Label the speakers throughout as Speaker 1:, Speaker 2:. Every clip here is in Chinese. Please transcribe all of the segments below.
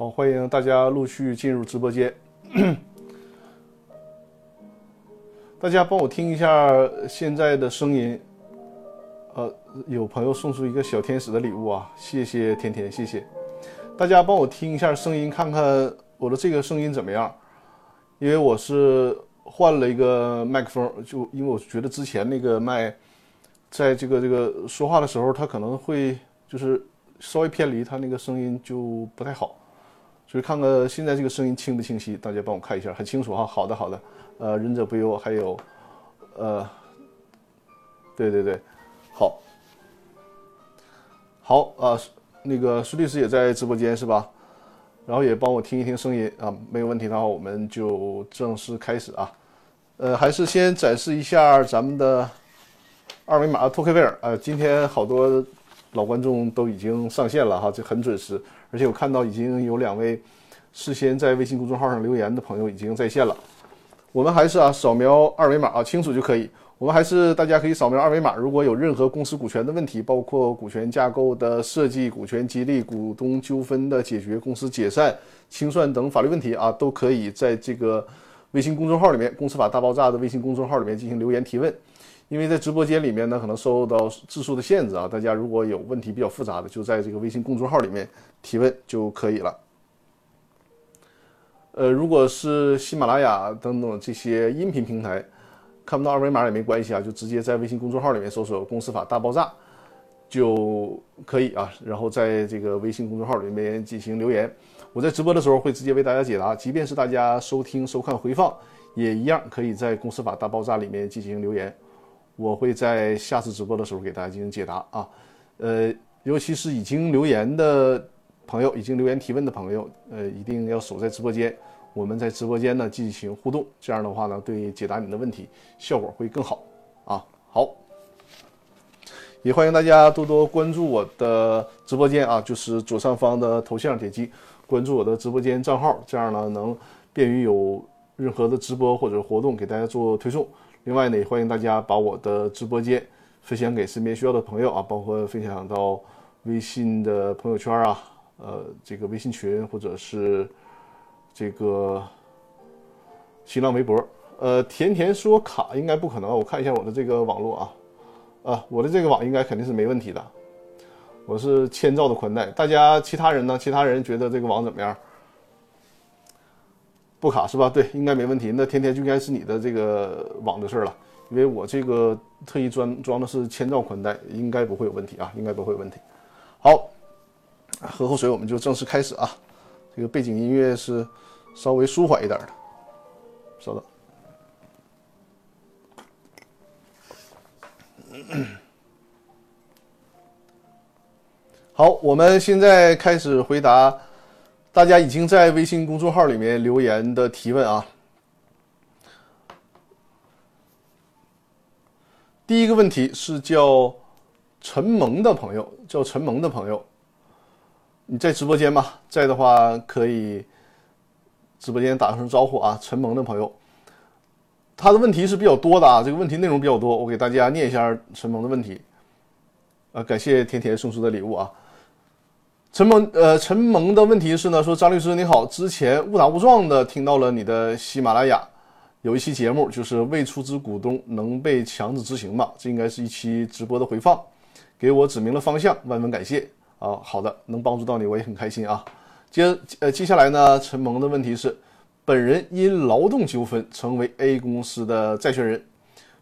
Speaker 1: 好，欢迎大家陆续进入直播间。大家帮我听一下现在的声音。呃，有朋友送出一个小天使的礼物啊，谢谢甜甜，谢谢。大家帮我听一下声音，看看我的这个声音怎么样？因为我是换了一个麦克风，就因为我觉得之前那个麦，在这个这个说话的时候，它可能会就是稍微偏离，它那个声音就不太好。所以看看现在这个声音清不清晰，大家帮我看一下，很清楚哈。好的，好的。呃，忍者不忧，还有，呃，对对对，好，好啊。那个苏律师也在直播间是吧？然后也帮我听一听声音啊，没有问题的话，我们就正式开始啊。呃，还是先展示一下咱们的二维码托克维尔啊。今天好多老观众都已经上线了哈，这很准时。而且我看到已经有两位事先在微信公众号上留言的朋友已经在线了。我们还是啊，扫描二维码啊，清楚就可以。我们还是大家可以扫描二维码，如果有任何公司股权的问题，包括股权架构的设计、股权激励、股东纠纷的解决、公司解散、清算等法律问题啊，都可以在这个微信公众号里面“公司法大爆炸”的微信公众号里面进行留言提问。因为在直播间里面呢，可能受到字数的限制啊，大家如果有问题比较复杂的，就在这个微信公众号里面提问就可以了。呃，如果是喜马拉雅等等这些音频平台看不到二维码也没关系啊，就直接在微信公众号里面搜索“公司法大爆炸”就可以啊，然后在这个微信公众号里面进行留言，我在直播的时候会直接为大家解答，即便是大家收听收看回放，也一样可以在“公司法大爆炸”里面进行留言。我会在下次直播的时候给大家进行解答啊，呃，尤其是已经留言的朋友，已经留言提问的朋友，呃，一定要守在直播间，我们在直播间呢进行互动，这样的话呢，对解答你的问题效果会更好啊。好，也欢迎大家多多关注我的直播间啊，就是左上方的头像点击关注我的直播间账号，这样呢能便于有任何的直播或者活动给大家做推送。另外呢，也欢迎大家把我的直播间分享给身边需要的朋友啊，包括分享到微信的朋友圈啊，呃，这个微信群或者是这个新浪微博。呃，甜甜说卡应该不可能，我看一下我的这个网络啊，啊，我的这个网应该肯定是没问题的，我是千兆的宽带。大家其他人呢？其他人觉得这个网怎么样？不卡是吧？对，应该没问题。那天天就应该是你的这个网的事儿了，因为我这个特意装装的是千兆宽带，应该不会有问题啊，应该不会有问题。好，喝口水，我们就正式开始啊。这个背景音乐是稍微舒缓一点的，稍等。好，我们现在开始回答。大家已经在微信公众号里面留言的提问啊。第一个问题是叫陈萌的朋友，叫陈萌的朋友，你在直播间吗？在的话可以直播间打声招呼啊。陈萌的朋友，他的问题是比较多的啊，这个问题内容比较多，我给大家念一下陈萌的问题。啊，感谢甜甜送出的礼物啊。陈萌，呃，陈萌的问题是呢，说张律师你好，之前误打误撞的听到了你的喜马拉雅有一期节目，就是未出资股东能被强制执行吗？这应该是一期直播的回放，给我指明了方向，万分感谢啊。好的，能帮助到你，我也很开心啊。接，呃，接下来呢，陈萌的问题是，本人因劳动纠纷成为 A 公司的债权人，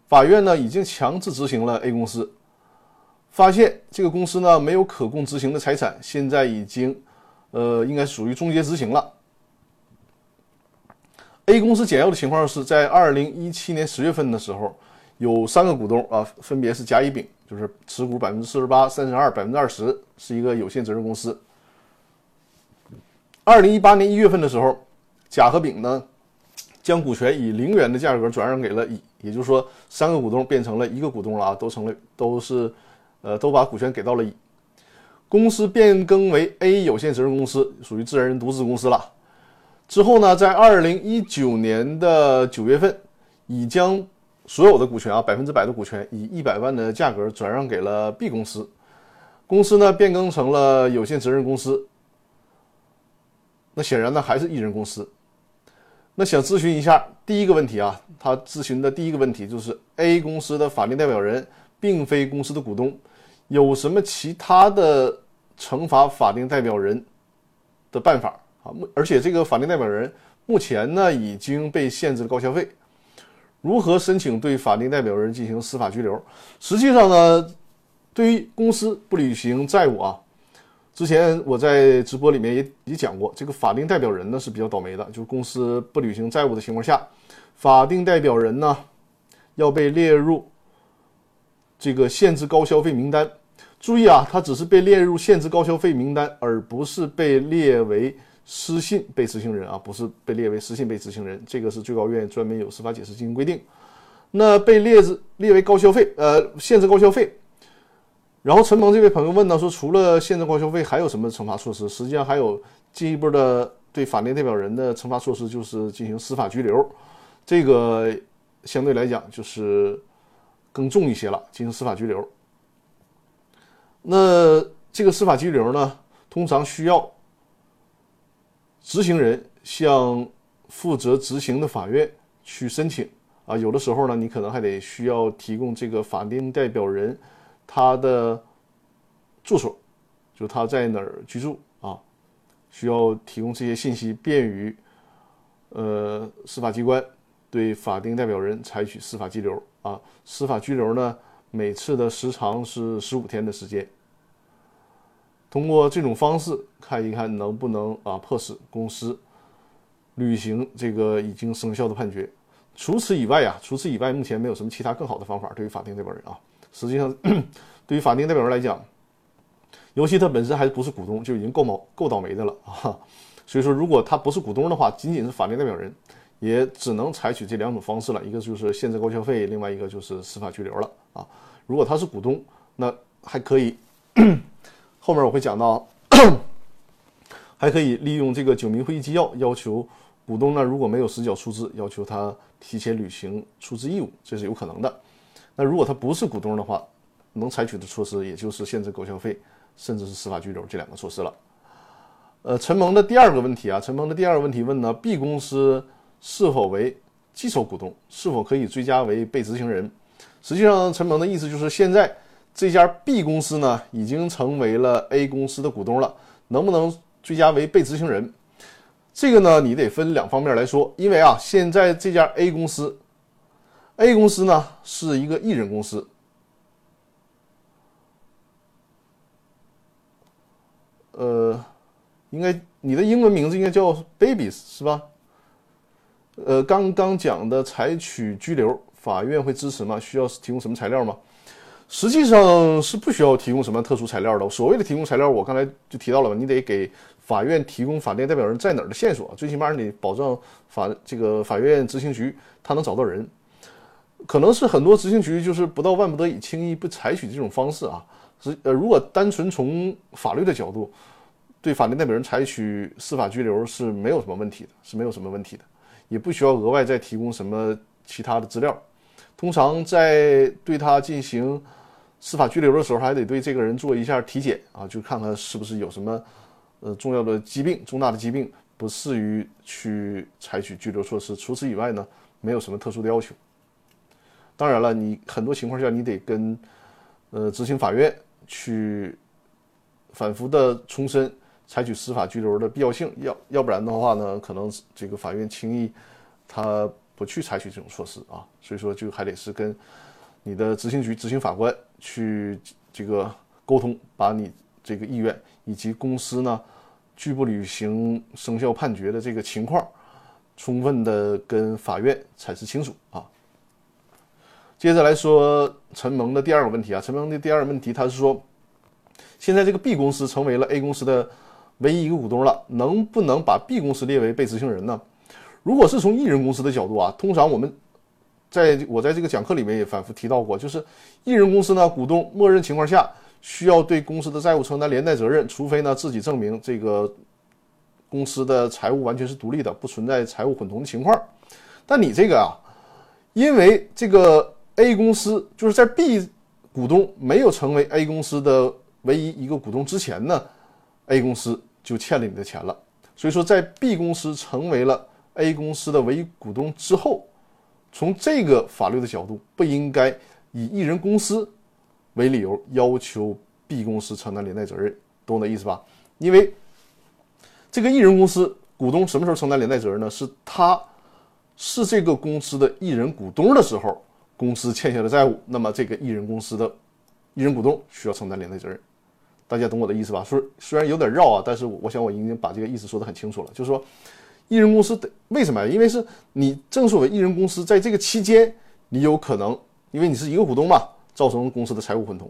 Speaker 1: 法院呢已经强制执行了 A 公司。发现这个公司呢没有可供执行的财产，现在已经，呃，应该属于终结执行了。A 公司简要的情况是在二零一七年十月份的时候，有三个股东啊，分别是甲、乙、丙，就是持股百分之四十八、三十二、百分之二十，是一个有限责任公司。二零一八年一月份的时候，甲和丙呢，将股权以零元的价格转让给了乙，也就是说，三个股东变成了一个股东了啊，都成了都是。呃，都把股权给到了乙，公司变更为 A 有限责任公司，属于自然人独资公司了。之后呢，在二零一九年的九月份，乙将所有的股权啊，百分之百的股权以一百万的价格转让给了 B 公司，公司呢变更成了有限责任公司。那显然呢还是一人公司。那想咨询一下第一个问题啊，他咨询的第一个问题就是 A 公司的法定代表人并非公司的股东，有什么其他的惩罚法定代表人的办法啊？而且这个法定代表人目前呢已经被限制了高消费。如何申请对法定代表人进行司法拘留？实际上呢，对于公司不履行债务啊，之前我在直播里面也也讲过，这个法定代表人呢是比较倒霉的，就是公司不履行债务的情况下，法定代表人呢要被列入这个限制高消费名单。注意啊，他只是被列入限制高消费名单，而不是被列为。失信被执行人啊，不是被列为失信被执行人，这个是最高院专门有司法解释进行规定。那被列之列为高消费，呃，限制高消费。然后陈鹏这位朋友问呢，说除了限制高消费，还有什么惩罚措施？实际上还有进一步的对法定代表人的惩罚措施，就是进行司法拘留。这个相对来讲就是更重一些了，进行司法拘留。那这个司法拘留呢，通常需要。执行人向负责执行的法院去申请啊，有的时候呢，你可能还得需要提供这个法定代表人他的住所，就他在哪儿居住啊，需要提供这些信息，便于呃司法机关对法定代表人采取司法拘留啊。司法拘留呢，每次的时长是十五天的时间。通过这种方式看一看能不能啊迫使公司履行这个已经生效的判决。除此以外啊，除此以外，目前没有什么其他更好的方法对于法定代表人啊。实际上，对于法定代表人来讲，尤其他本身还不是股东，就已经够毛够倒霉的了啊。所以说，如果他不是股东的话，仅仅是法定代表人，也只能采取这两种方式了。一个就是限制高消费，另外一个就是司法拘留了啊。如果他是股东，那还可以。后面我会讲到，还可以利用这个九民会议纪要，要求股东呢如果没有实缴出资，要求他提前履行出资义务，这是有可能的。那如果他不是股东的话，能采取的措施也就是限制高消费，甚至是司法拘留这两个措施了。呃，陈蒙的第二个问题啊，陈蒙的第二个问题问呢，B 公司是否为基础股东，是否可以追加为被执行人？实际上，陈蒙的意思就是现在。这家 B 公司呢，已经成为了 A 公司的股东了，能不能追加为被执行人？这个呢，你得分两方面来说。因为啊，现在这家 A 公司，A 公司呢是一个艺人公司，呃，应该你的英文名字应该叫 Babies 是吧？呃，刚刚讲的采取拘留，法院会支持吗？需要提供什么材料吗？实际上是不需要提供什么特殊材料的。所谓的提供材料，我刚才就提到了嘛，你得给法院提供法定代表人在哪儿的线索，最起码你保证法这个法院执行局他能找到人。可能是很多执行局就是不到万不得已轻易不采取这种方式啊。是呃，如果单纯从法律的角度，对法定代表人采取司法拘留是没有什么问题的，是没有什么问题的，也不需要额外再提供什么其他的资料。通常在对他进行司法拘留的时候，还得对这个人做一下体检啊，就看看是不是有什么呃重要的疾病、重大的疾病，不适于去采取拘留措施。除此以外呢，没有什么特殊的要求。当然了，你很多情况下你得跟呃执行法院去反复的重申采取司法拘留的必要性，要要不然的话呢，可能这个法院轻易他不去采取这种措施啊。所以说，就还得是跟。你的执行局执行法官去这个沟通，把你这个意愿以及公司呢拒不履行生效判决的这个情况，充分的跟法院阐释清楚啊。接着来说陈蒙的第二个问题啊，陈蒙的第二个问题，他是说，现在这个 B 公司成为了 A 公司的唯一一个股东了，能不能把 B 公司列为被执行人呢？如果是从一人公司的角度啊，通常我们。在我在这个讲课里面也反复提到过，就是一人公司呢，股东默认情况下需要对公司的债务承担连带责任，除非呢自己证明这个公司的财务完全是独立的，不存在财务混同的情况。但你这个啊，因为这个 A 公司就是在 B 股东没有成为 A 公司的唯一一个股东之前呢，A 公司就欠了你的钱了，所以说，在 B 公司成为了 A 公司的唯一股东之后，从这个法律的角度，不应该以一人公司为理由要求 B 公司承担连带责任，懂我的意思吧？因为这个一人公司股东什么时候承担连带责任呢？是他是这个公司的一人股东的时候，公司欠下的债务，那么这个一人公司的一人股东需要承担连带责任。大家懂我的意思吧？说虽然有点绕啊，但是我想我已经把这个意思说得很清楚了。就是说，一人公司的为什么？因为是你正所谓一人公司在这个期间，你有可能因为你是一个股东嘛，造成公司的财务混同，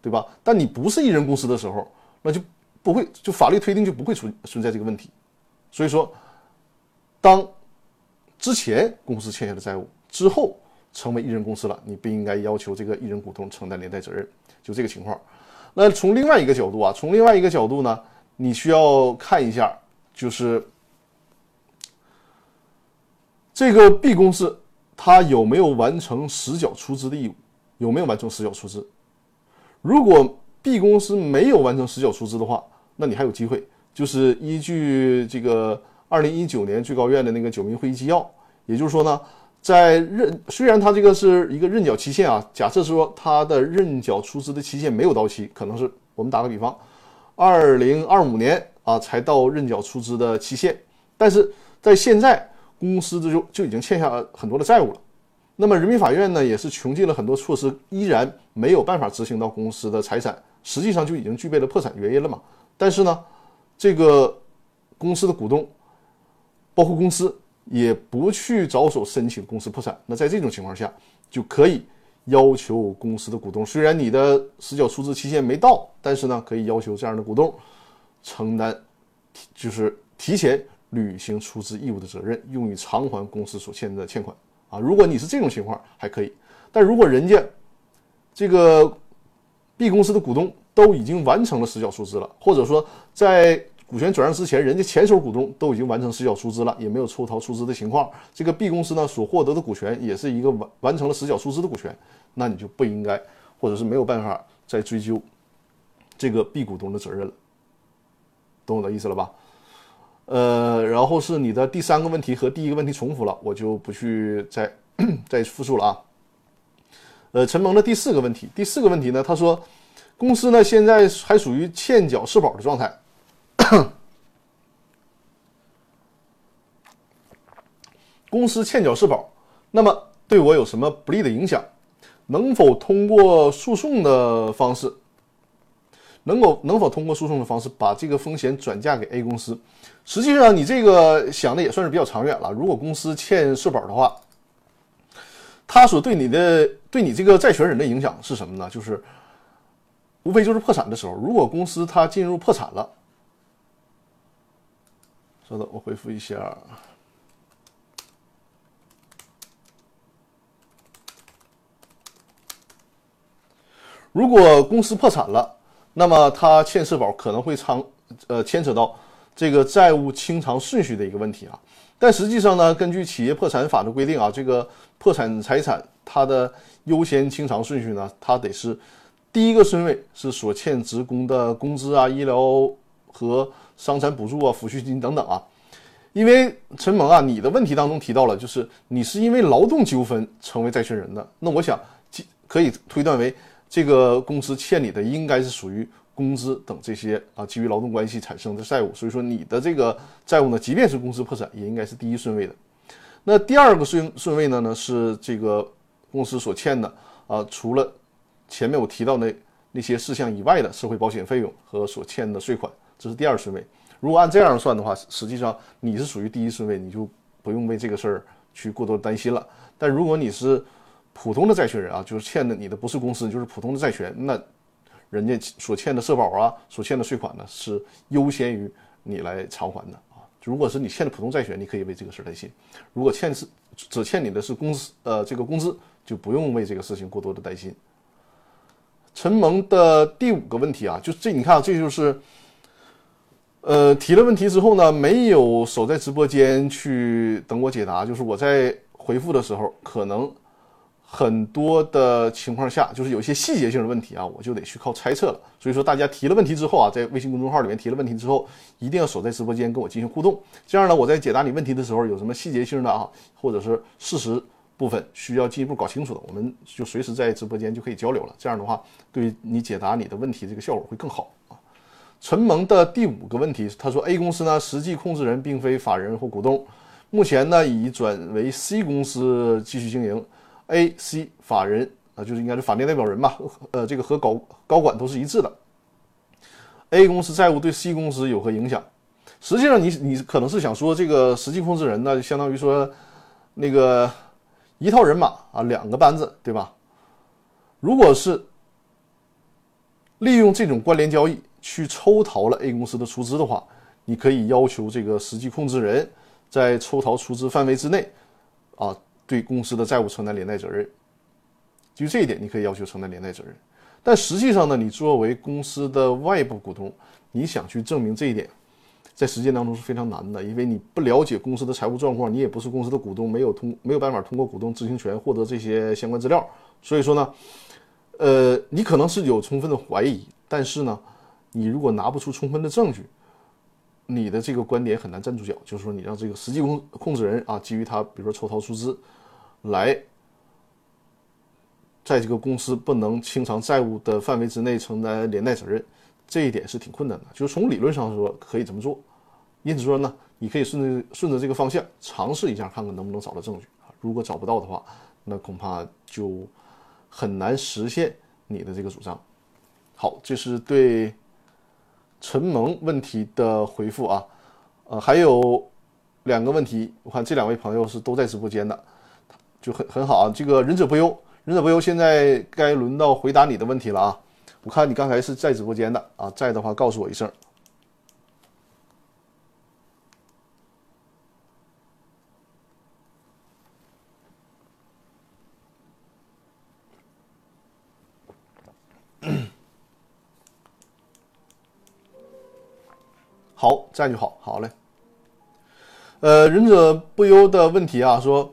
Speaker 1: 对吧？但你不是一人公司的时候，那就不会就法律推定就不会存存在这个问题。所以说，当之前公司欠下的债务之后成为一人公司了，你不应该要求这个一人股东承担连带责任，就这个情况。那从另外一个角度啊，从另外一个角度呢，你需要看一下，就是这个 B 公司它有没有完成实缴出资的义务，有没有完成实缴出资？如果 B 公司没有完成实缴出资的话，那你还有机会，就是依据这个二零一九年最高院的那个九民会议纪要，也就是说呢。在认虽然它这个是一个认缴期限啊，假设说它的认缴出资的期限没有到期，可能是我们打个比方，二零二五年啊才到认缴出资的期限，但是在现在公司就就已经欠下很多的债务了，那么人民法院呢也是穷尽了很多措施，依然没有办法执行到公司的财产，实际上就已经具备了破产原因了嘛。但是呢，这个公司的股东，包括公司。也不去着手申请公司破产，那在这种情况下，就可以要求公司的股东，虽然你的实缴出资期限没到，但是呢，可以要求这样的股东承担，就是提前履行出资义务的责任，用于偿还公司所欠的欠款啊。如果你是这种情况还可以，但如果人家这个 B 公司的股东都已经完成了实缴出资了，或者说在股权转让之前，人家前手股东都已经完成实缴出资了，也没有抽逃出资的情况。这个 B 公司呢所获得的股权也是一个完完成了实缴出资的股权，那你就不应该，或者是没有办法再追究这个 B 股东的责任了。懂我的意思了吧？呃，然后是你的第三个问题和第一个问题重复了，我就不去再 再复述了啊。呃，陈萌的第四个问题，第四个问题呢，他说公司呢现在还属于欠缴社保的状态。公司欠缴社保，那么对我有什么不利的影响？能否通过诉讼的方式，能够能否通过诉讼的方式把这个风险转嫁给 A 公司？实际上，你这个想的也算是比较长远了。如果公司欠社保的话，他所对你的对你这个债权人的影响是什么呢？就是无非就是破产的时候，如果公司它进入破产了。稍等，我回复一下。如果公司破产了，那么他欠社保可能会长呃牵扯到这个债务清偿顺序的一个问题啊。但实际上呢，根据企业破产法的规定啊，这个破产财产它的优先清偿顺序呢，它得是第一个顺位是所欠职工的工资啊、医疗和。伤残补助啊、抚恤金等等啊，因为陈萌啊，你的问题当中提到了，就是你是因为劳动纠纷成为债权人的，那我想可以推断为这个公司欠你的应该是属于工资等这些啊基于劳动关系产生的债务，所以说你的这个债务呢，即便是公司破产，也应该是第一顺位的。那第二个顺顺位呢呢是这个公司所欠的啊，除了前面我提到那那些事项以外的社会保险费用和所欠的税款。这是第二顺位。如果按这样算的话，实际上你是属于第一顺位，你就不用为这个事儿去过多担心了。但如果你是普通的债权人啊，就是欠的你的不是公司，就是普通的债权，那人家所欠的社保啊，所欠的税款呢，是优先于你来偿还的啊。如果是你欠的普通债权，你可以为这个事儿担心；如果欠是只欠你的是公司，呃，这个工资就不用为这个事情过多的担心。陈萌的第五个问题啊，就这你看，这就是。呃，提了问题之后呢，没有守在直播间去等我解答，就是我在回复的时候，可能很多的情况下，就是有些细节性的问题啊，我就得去靠猜测了。所以说，大家提了问题之后啊，在微信公众号里面提了问题之后，一定要守在直播间跟我进行互动。这样呢，我在解答你问题的时候，有什么细节性的啊，或者是事实部分需要进一步搞清楚的，我们就随时在直播间就可以交流了。这样的话，对你解答你的问题这个效果会更好。陈蒙的第五个问题，他说 A 公司呢，实际控制人并非法人或股东，目前呢已转为 C 公司继续经营。A、C 法人啊，就是应该是法定代表人吧，呃，这个和高高管都是一致的。A 公司债务对 C 公司有何影响？实际上，你你可能是想说，这个实际控制人呢，就相当于说那个一套人马啊，两个班子，对吧？如果是利用这种关联交易去抽逃了 A 公司的出资的话，你可以要求这个实际控制人在抽逃出资范围之内啊。对公司的债务承担连带责任，就这一点，你可以要求承担连带责任。但实际上呢，你作为公司的外部股东，你想去证明这一点，在实践当中是非常难的，因为你不了解公司的财务状况，你也不是公司的股东，没有通没有办法通过股东知情权获得这些相关资料。所以说呢，呃，你可能是有充分的怀疑，但是呢，你如果拿不出充分的证据。你的这个观点很难站住脚，就是说你让这个实际控控制人啊，基于他比如说抽逃出资，来在这个公司不能清偿债务的范围之内承担连带责任，这一点是挺困难的。就是从理论上说可以这么做，因此说呢，你可以顺着顺着这个方向尝试一下，看看能不能找到证据啊。如果找不到的话，那恐怕就很难实现你的这个主张。好，这是对。陈蒙问题的回复啊，呃，还有两个问题，我看这两位朋友是都在直播间的，就很很好啊。这个忍者不忧，忍者不忧，现在该轮到回答你的问题了啊。我看你刚才是在直播间的啊，在的话告诉我一声。好，这样就好，好嘞。呃，忍者不忧的问题啊，说，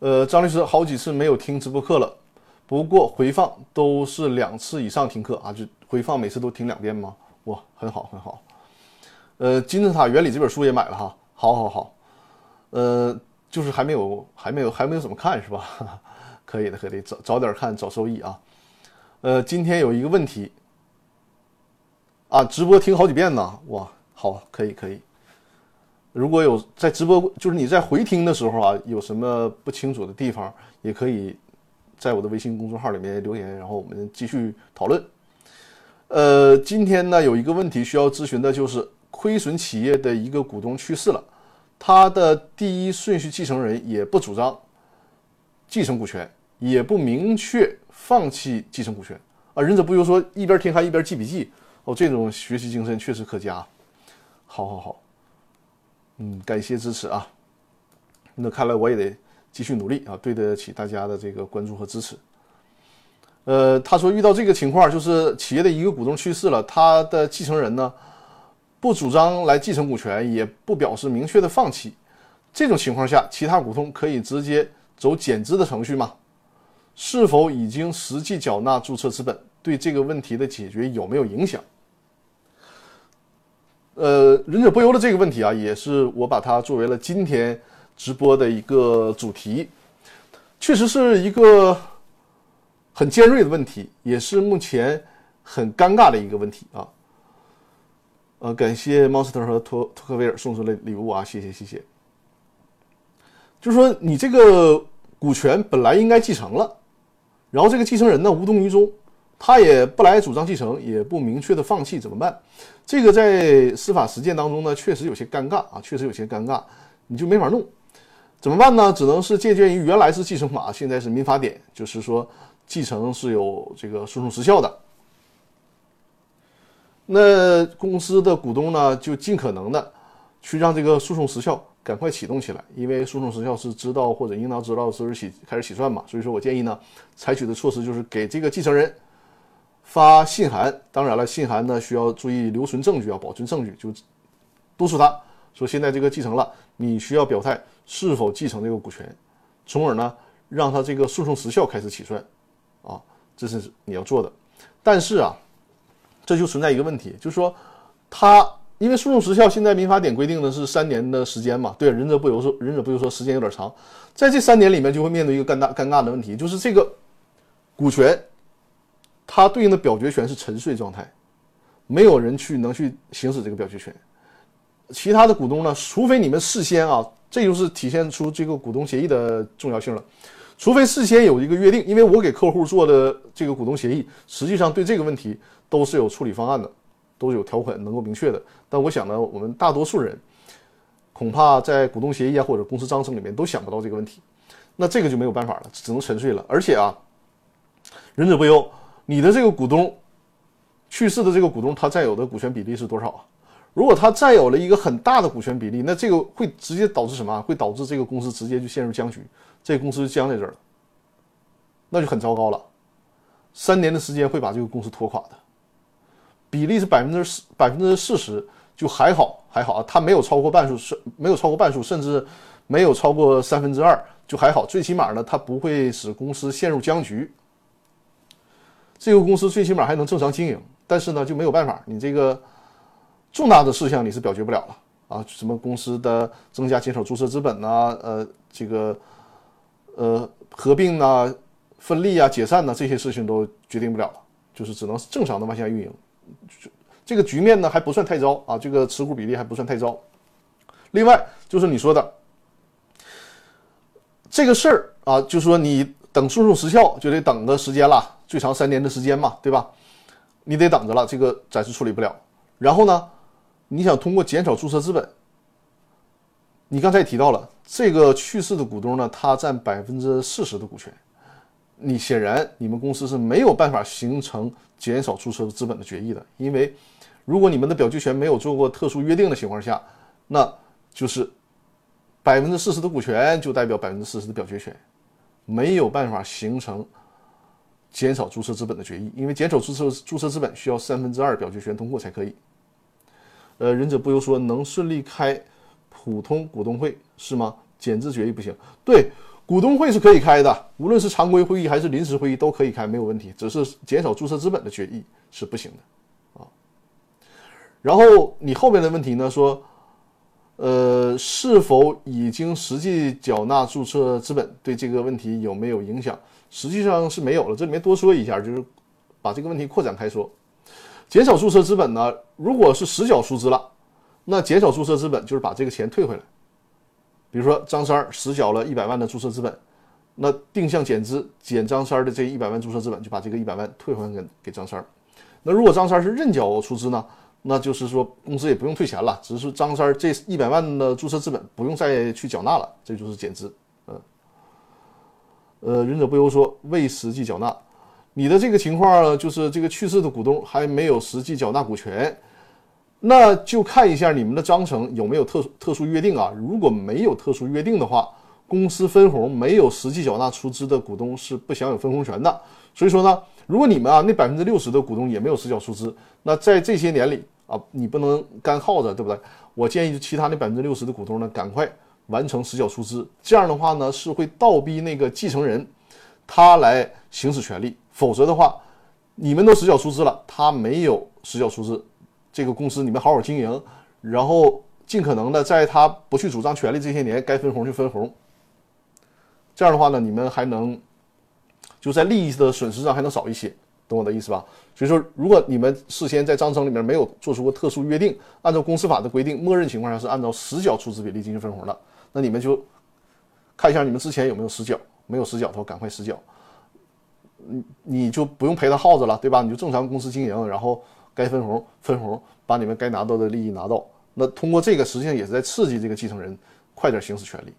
Speaker 1: 呃，张律师好几次没有听直播课了，不过回放都是两次以上听课啊，就回放每次都听两遍吗？哇，很好，很好。呃，金字塔原理这本书也买了哈，好好好。呃，就是还没有，还没有，还没有怎么看是吧？可以的，可以早早点看，早收益啊。呃，今天有一个问题。啊，直播听好几遍呢，哇，好，可以可以。如果有在直播，就是你在回听的时候啊，有什么不清楚的地方，也可以在我的微信公众号里面留言，然后我们继续讨论。呃，今天呢有一个问题需要咨询的，就是亏损企业的一个股东去世了，他的第一顺序继承人也不主张继承股权，也不明确放弃继承股权啊。忍者不由说一边听还一边记笔记。哦，这种学习精神确实可嘉，好好好，嗯，感谢支持啊。那看来我也得继续努力啊，对得起大家的这个关注和支持。呃，他说遇到这个情况，就是企业的一个股东去世了，他的继承人呢不主张来继承股权，也不表示明确的放弃。这种情况下，其他股东可以直接走减资的程序吗？是否已经实际缴纳注册资本？对这个问题的解决有没有影响？呃，忍者不忧的这个问题啊，也是我把它作为了今天直播的一个主题，确实是一个很尖锐的问题，也是目前很尴尬的一个问题啊。呃，感谢 Monster 和托托克维尔送出的礼物啊，谢谢谢谢。就是说，你这个股权本来应该继承了，然后这个继承人呢无动于衷。他也不来主张继承，也不明确的放弃，怎么办？这个在司法实践当中呢，确实有些尴尬啊，确实有些尴尬，你就没法弄，怎么办呢？只能是借鉴于原来是继承法，现在是民法典，就是说继承是有这个诉讼时效的。那公司的股东呢，就尽可能的去让这个诉讼时效赶快启动起来，因为诉讼时效是知道或者应当知道之日起开始起算嘛。所以说我建议呢，采取的措施就是给这个继承人。发信函，当然了，信函呢需要注意留存证据，啊保存证据，就督促他说现在这个继承了，你需要表态是否继承这个股权，从而呢让他这个诉讼时效开始起算，啊，这是你要做的。但是啊，这就存在一个问题，就是说他因为诉讼时效现在民法典规定的是三年的时间嘛，对，仁者不由说，仁者不由说时间有点长，在这三年里面就会面对一个尴尬尴尬的问题，就是这个股权它对应的表决权是沉睡状态，没有人去能去行使这个表决权。其他的股东呢？除非你们事先啊，这就是体现出这个股东协议的重要性了。除非事先有一个约定，因为我给客户做的这个股东协议，实际上对这个问题都是有处理方案的，都是有条款能够明确的。但我想呢，我们大多数人恐怕在股东协议啊或者公司章程里面都想不到这个问题，那这个就没有办法了，只能沉睡了。而且啊，仁者不忧，你的这个股东去世的这个股东，他占有的股权比例是多少啊？如果他占有了一个很大的股权比例，那这个会直接导致什么？会导致这个公司直接就陷入僵局，这个公司就僵在这儿了，那就很糟糕了。三年的时间会把这个公司拖垮的。比例是百分之四，百分之四十就还好，还好啊，他没有超过半数，是没有超过半数，甚至没有超过三分之二就还好，最起码呢，他不会使公司陷入僵局。这个公司最起码还能正常经营，但是呢，就没有办法，你这个。重大的事项你是表决不了了啊，什么公司的增加、减少注册资本呐，呃，这个呃合并啊、分立啊、解散呐，这些事情都决定不了了，就是只能正常的往下运营。这个局面呢还不算太糟啊，这个持股比例还不算太糟。另外就是你说的这个事儿啊，就是说你等诉讼时效就得等的时间了，最长三年的时间嘛，对吧？你得等着了，这个暂时处理不了。然后呢？你想通过减少注册资本？你刚才也提到了这个去世的股东呢，他占百分之四十的股权。你显然你们公司是没有办法形成减少注册资本的决议的，因为如果你们的表决权没有做过特殊约定的情况下，那就是百分之四十的股权就代表百分之四十的表决权，没有办法形成减少注册资本的决议，因为减少注册注册资本需要三分之二表决权通过才可以。呃，仁者不由说能顺利开普通股东会是吗？减资决议不行。对，股东会是可以开的，无论是常规会议还是临时会议都可以开，没有问题。只是减少注册资本的决议是不行的啊。然后你后面的问题呢？说，呃，是否已经实际缴纳注册资本？对这个问题有没有影响？实际上是没有了。这里面多说一下，就是把这个问题扩展开说。减少注册资本呢？如果是实缴出资了，那减少注册资本就是把这个钱退回来。比如说张三实缴了一百万的注册资本，那定向减资减张三的这一百万注册资本，就把这个一百万退还给给张三。那如果张三是认缴出资呢？那就是说公司也不用退钱了，只是张三这一百万的注册资本不用再去缴纳了，这就是减资。嗯，呃，仁者不由说未实际缴纳。你的这个情况就是这个去世的股东还没有实际缴纳股权，那就看一下你们的章程有没有特特殊约定啊。如果没有特殊约定的话，公司分红没有实际缴纳出资的股东是不享有分红权的。所以说呢，如果你们啊那百分之六十的股东也没有实缴出资，那在这些年里啊，你不能干耗着，对不对？我建议其他那百分之六十的股东呢，赶快完成实缴出资，这样的话呢是会倒逼那个继承人他来行使权利。否则的话，你们都实缴出资了，他没有实缴出资，这个公司你们好好经营，然后尽可能的在他不去主张权利这些年，该分红就分红。这样的话呢，你们还能就在利益的损失上还能少一些，懂我的意思吧？所以说，如果你们事先在章程里面没有做出过特殊约定，按照公司法的规定，默认情况下是按照实缴出资比例进行分红的，那你们就看一下你们之前有没有实缴，没有实缴的话，赶快实缴。你你就不用陪他耗着了，对吧？你就正常公司经营，然后该分红分红，把你们该拿到的利益拿到。那通过这个，实际上也是在刺激这个继承人快点行使权利，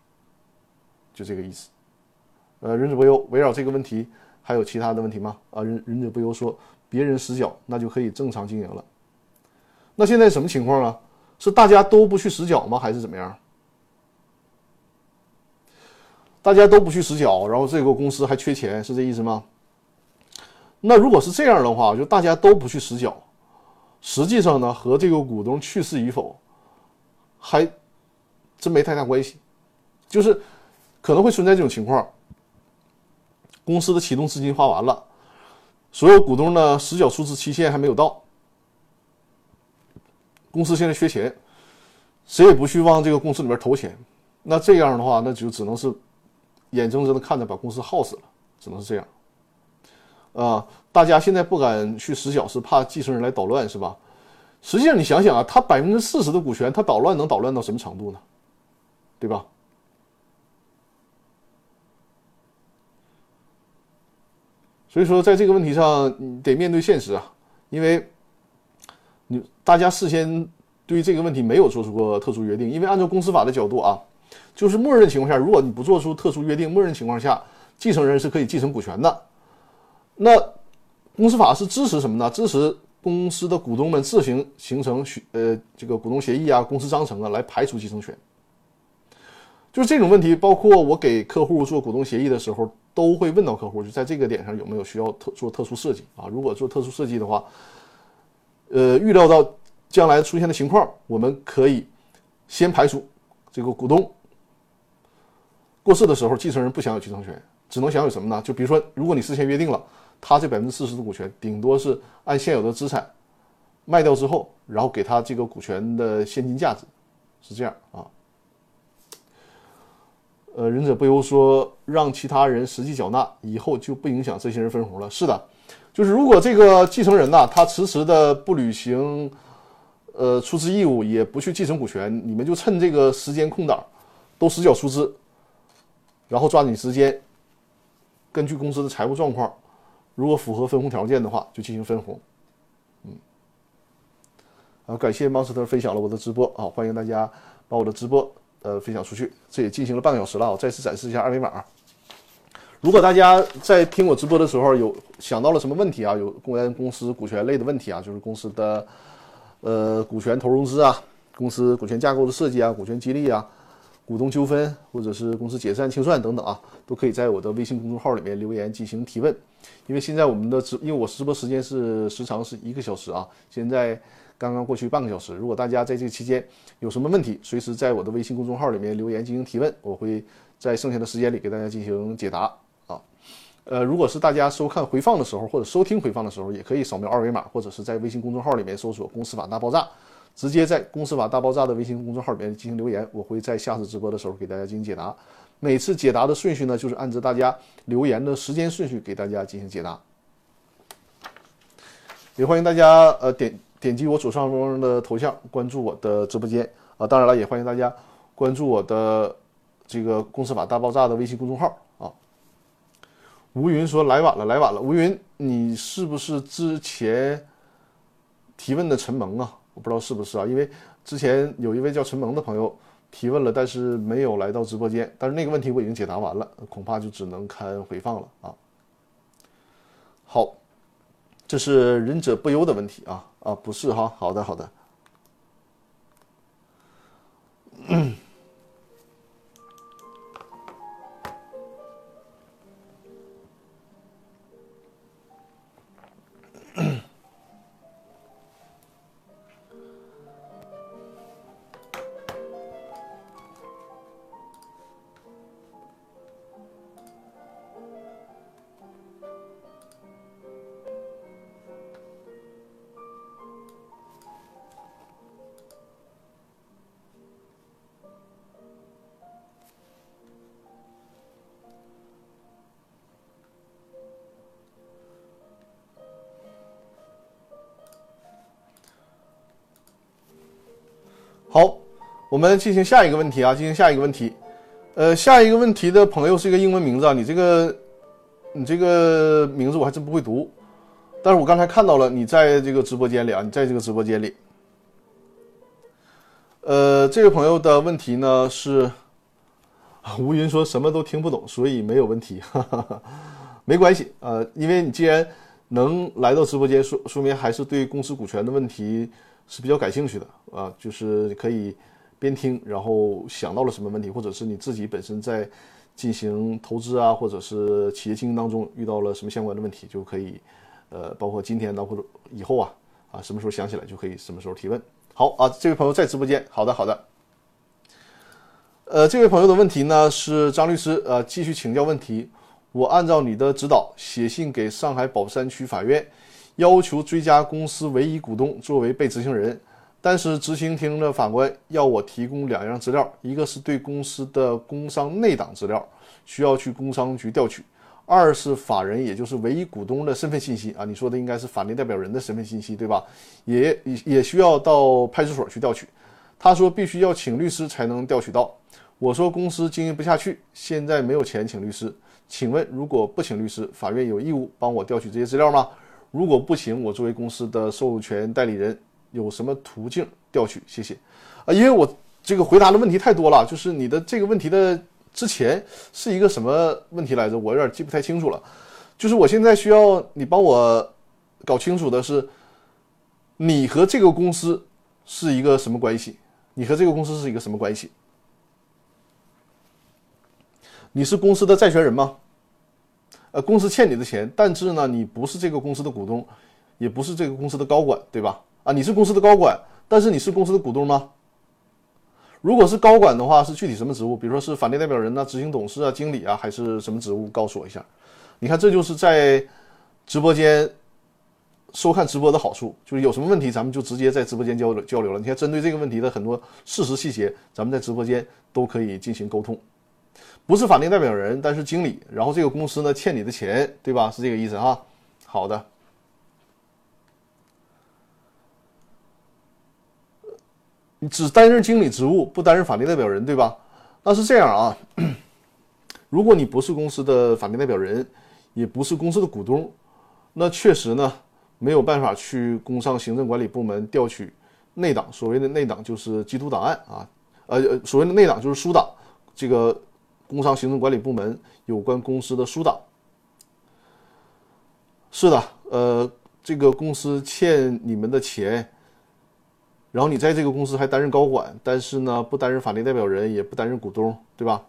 Speaker 1: 就这个意思。呃，忍者不忧，围绕这个问题还有其他的问题吗？啊，忍忍者不忧说，别人实缴，那就可以正常经营了。那现在什么情况啊？是大家都不去实缴吗？还是怎么样？大家都不去实缴，然后这个公司还缺钱，是这意思吗？那如果是这样的话，就大家都不去实缴，实际上呢，和这个股东去世与否，还真没太大关系。就是可能会存在这种情况：公司的启动资金花完了，所有股东呢实缴出资期限还没有到，公司现在缺钱，谁也不去往这个公司里面投钱。那这样的话，那就只能是眼睁睁的看着把公司耗死了，只能是这样。啊，大家现在不敢去实缴，是怕继承人来捣乱，是吧？实际上，你想想啊，他百分之四十的股权，他捣乱能捣乱到什么程度呢？对吧？所以说，在这个问题上，你得面对现实啊，因为你大家事先对这个问题没有做出过特殊约定，因为按照公司法的角度啊。就是默认情况下，如果你不做出特殊约定，默认情况下，继承人是可以继承股权的。那公司法是支持什么呢？支持公司的股东们自行形成许呃这个股东协议啊、公司章程啊，来排除继承权。就是这种问题，包括我给客户做股东协议的时候，都会问到客户，就在这个点上有没有需要特做特殊设计啊？如果做特殊设计的话，呃，预料到将来出现的情况，我们可以先排除这个股东。过世的时候，继承人不享有继承权，只能享有什么呢？就比如说，如果你事先约定了，他这百分之四十的股权，顶多是按现有的资产卖掉之后，然后给他这个股权的现金价值，是这样啊。呃，仁者不由说，让其他人实际缴纳，以后就不影响这些人分红了。是的，就是如果这个继承人呐，他迟迟的不履行呃出资义务，也不去继承股权，你们就趁这个时间空档，都实缴出资。然后抓紧时间，根据公司的财务状况，如果符合分红条件的话，就进行分红。嗯，啊，感谢 Monster 分享了我的直播啊，欢迎大家把我的直播呃分享出去。这也进行了半个小时了，我再次展示一下二维码。如果大家在听我直播的时候有想到了什么问题啊，有关公司股权类的问题啊，就是公司的呃股权投融资啊，公司股权架构的设计啊，股权激励啊。股东纠纷，或者是公司解散清算等等啊，都可以在我的微信公众号里面留言进行提问。因为现在我们的直，因为我直播时间是时长是一个小时啊，现在刚刚过去半个小时。如果大家在这期间有什么问题，随时在我的微信公众号里面留言进行提问，我会在剩下的时间里给大家进行解答啊。呃，如果是大家收看回放的时候，或者收听回放的时候，也可以扫描二维码，或者是在微信公众号里面搜索“公司法大爆炸”。直接在“公司法大爆炸”的微信公众号里面进行留言，我会在下次直播的时候给大家进行解答。每次解答的顺序呢，就是按照大家留言的时间顺序给大家进行解答。也欢迎大家呃点点击我左上方的头像关注我的直播间啊，当然了，也欢迎大家关注我的这个“公司法大爆炸”的微信公众号啊。吴云说来晚了，来晚了。吴云，你是不是之前提问的陈萌啊？我不知道是不是啊，因为之前有一位叫陈萌的朋友提问了，但是没有来到直播间。但是那个问题我已经解答完了，恐怕就只能看回放了啊。好，这是仁者不忧的问题啊啊，不是哈，好的好的。我们进行下一个问题啊，进行下一个问题。呃，下一个问题的朋友是一个英文名字啊，你这个，你这个名字我还真不会读，但是我刚才看到了，你在这个直播间里啊，你在这个直播间里。呃，这位朋友的问题呢是，吴云说什么都听不懂，所以没有问题，哈哈哈，没关系啊，因为你既然能来到直播间，说说明还是对公司股权的问题。是比较感兴趣的啊，就是可以边听，然后想到了什么问题，或者是你自己本身在进行投资啊，或者是企业经营当中遇到了什么相关的问题，就可以，呃，包括今天呢或者以后啊，啊，什么时候想起来就可以什么时候提问。好啊，这位朋友在直播间，好的好的。呃，这位朋友的问题呢是张律师，呃，继续请教问题。我按照你的指导写信给上海宝山区法院，要求追加公司唯一股东作为被执行人，但是执行厅的法官要我提供两样资料，一个是对公司的工商内档资料，需要去工商局调取。二是法人，也就是唯一股东的身份信息啊，你说的应该是法定代表人的身份信息，对吧？也也也需要到派出所去调取。他说必须要请律师才能调取到。我说公司经营不下去，现在没有钱请律师。请问如果不请律师，法院有义务帮我调取这些资料吗？如果不请，我作为公司的授权代理人，有什么途径调取？谢谢。啊，因为我这个回答的问题太多了，就是你的这个问题的。之前是一个什么问题来着？我有点记不太清楚了。就是我现在需要你帮我搞清楚的是，你和这个公司是一个什么关系？你和这个公司是一个什么关系？你是公司的债权人吗？呃，公司欠你的钱，但是呢，你不是这个公司的股东，也不是这个公司的高管，对吧？啊，你是公司的高管，但是你是公司的股东吗？如果是高管的话，是具体什么职务？比如说是法定代表人呐、执行董事啊、经理啊，还是什么职务？告诉我一下。你看，这就是在直播间收看直播的好处，就是有什么问题，咱们就直接在直播间交流交流了。你看，针对这个问题的很多事实细节，咱们在直播间都可以进行沟通。不是法定代表人，但是经理，然后这个公司呢欠你的钱，对吧？是这个意思哈。好的。只担任经理职务，不担任法定代表人，对吧？那是这样啊。如果你不是公司的法定代表人，也不是公司的股东，那确实呢没有办法去工商行政管理部门调取内档。所谓的内档就是缉毒档案啊，呃，所谓的内档就是书档，这个工商行政管理部门有关公司的书档。是的，呃，这个公司欠你们的钱。然后你在这个公司还担任高管，但是呢不担任法定代表人，也不担任股东，对吧？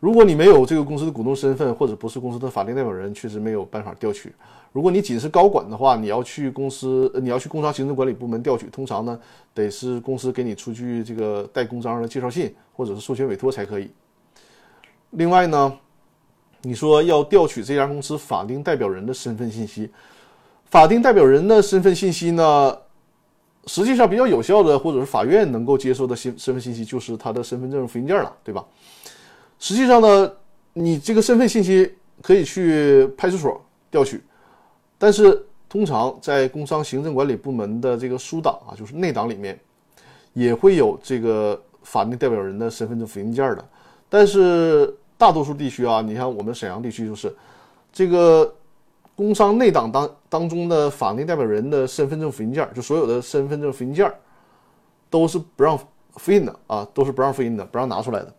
Speaker 1: 如果你没有这个公司的股东身份，或者不是公司的法定代表人，确实没有办法调取。如果你仅是高管的话，你要去公司，你要去工商行政管理部门调取，通常呢得是公司给你出具这个带公章的介绍信，或者是授权委托才可以。另外呢，你说要调取这家公司法定代表人的身份信息，法定代表人的身份信息呢？实际上比较有效的，或者是法院能够接受的身身份信息，就是他的身份证复印件了，对吧？实际上呢，你这个身份信息可以去派出所调取，但是通常在工商行政管理部门的这个书档啊，就是内档里面，也会有这个法定代表人的身份证复印件的。但是大多数地区啊，你像我们沈阳地区，就是这个。工商内档当当中的法定代表人的身份证复印件，就所有的身份证复印件，都是不让复印的啊，都是不让复印的，不让拿出来的。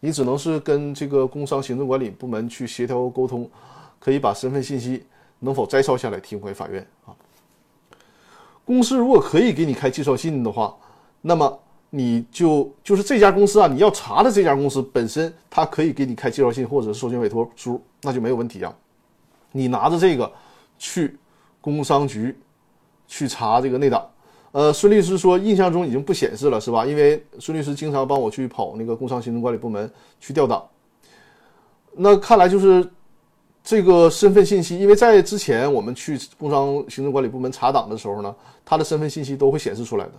Speaker 1: 你只能是跟这个工商行政管理部门去协调沟通，可以把身份信息能否摘抄下来提供给法院啊。公司如果可以给你开介绍信的话，那么你就就是这家公司啊，你要查的这家公司本身，它可以给你开介绍信或者是授权委托书，那就没有问题啊。你拿着这个去工商局去查这个内档，呃，孙律师说印象中已经不显示了，是吧？因为孙律师经常帮我去跑那个工商行政管理部门去调档。那看来就是这个身份信息，因为在之前我们去工商行政管理部门查档的时候呢，他的身份信息都会显示出来的。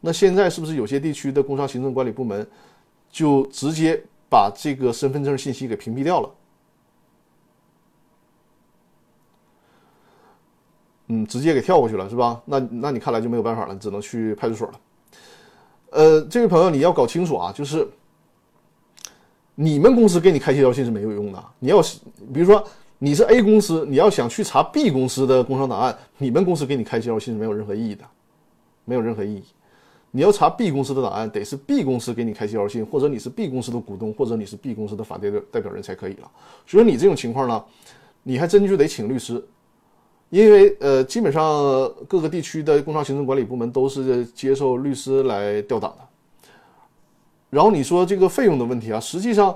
Speaker 1: 那现在是不是有些地区的工商行政管理部门就直接把这个身份证信息给屏蔽掉了？嗯，直接给跳过去了是吧？那那你看来就没有办法了，只能去派出所了。呃，这位朋友你要搞清楚啊，就是你们公司给你开介绍信是没有用的。你要是比如说你是 A 公司，你要想去查 B 公司的工商档案，你们公司给你开介绍信是没有任何意义的，没有任何意义。你要查 B 公司的档案，得是 B 公司给你开介绍信，或者你是 B 公司的股东，或者你是 B 公司的法定代表人才可以了。所以你这种情况呢，你还真就得请律师。因为呃，基本上各个地区的工商行政管理部门都是接受律师来调档的。然后你说这个费用的问题啊，实际上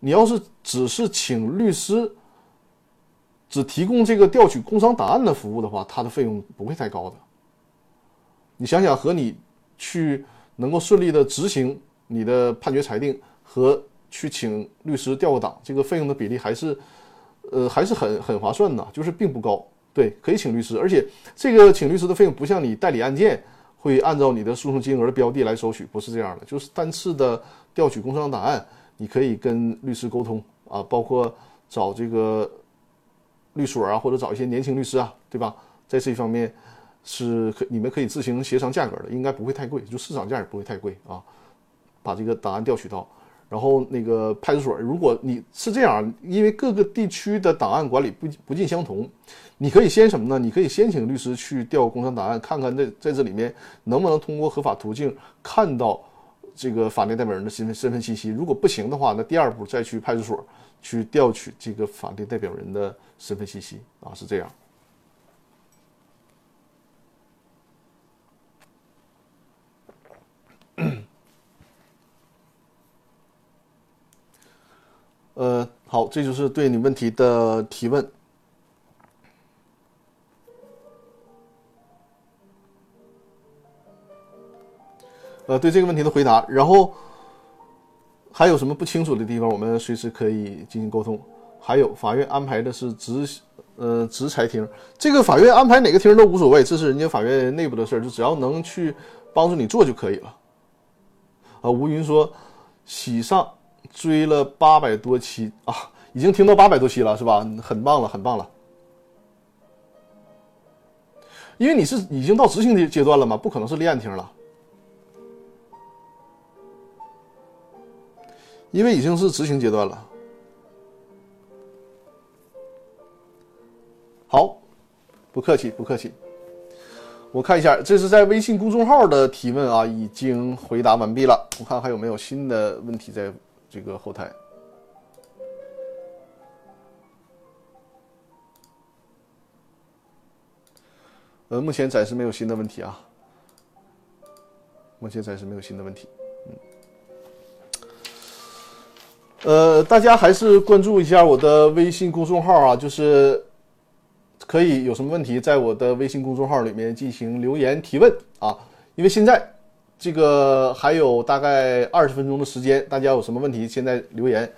Speaker 1: 你要是只是请律师，只提供这个调取工商档案的服务的话，它的费用不会太高的。你想想，和你去能够顺利的执行你的判决裁定和去请律师调个档，这个费用的比例还是，呃，还是很很划算的，就是并不高。对，可以请律师，而且这个请律师的费用不像你代理案件会按照你的诉讼金额的标的。来收取，不是这样的，就是单次的调取工商档案，你可以跟律师沟通啊，包括找这个律所啊，或者找一些年轻律师啊，对。吧？在这一方面是可你们可以自行协商价格的，应该不会太贵，就市场价也不会太贵啊。把这个档案调取到，然后那个派出所，如果你是这样，因为各个地区的档案管理不不尽相同，你可以先什么呢？你可以先请律师去调工商档案，看看在在这里面能不能通过合法途径看到这个法定代表人的身份身份信息。如果不行的话，那第二步再去派出所去调取这个法定代表人的身份信息啊，是这样。呃，好，这就是对你问题的提问。呃，对这个问题的回答，然后还有什么不清楚的地方，我们随时可以进行沟通。还有，法院安排的是直呃直裁庭，这个法院安排哪个庭都无所谓，这是人家法院内部的事儿，就只要能去帮助你做就可以了。啊，吴云说，喜上。追了八百多期啊，已经听到八百多期了，是吧？很棒了，很棒了。因为你是已经到执行的阶段了嘛，不可能是立案庭了。因为已经是执行阶段了。好，不客气，不客气。我看一下，这是在微信公众号的提问啊，已经回答完毕了。我看还有没有新的问题在。这个后台，呃，目前暂时没有新的问题啊。目前暂时没有新的问题，嗯，呃，大家还是关注一下我的微信公众号啊，就是可以有什么问题，在我的微信公众号里面进行留言提问啊，因为现在。这个还有大概二十分钟的时间，大家有什么问题，现在留言，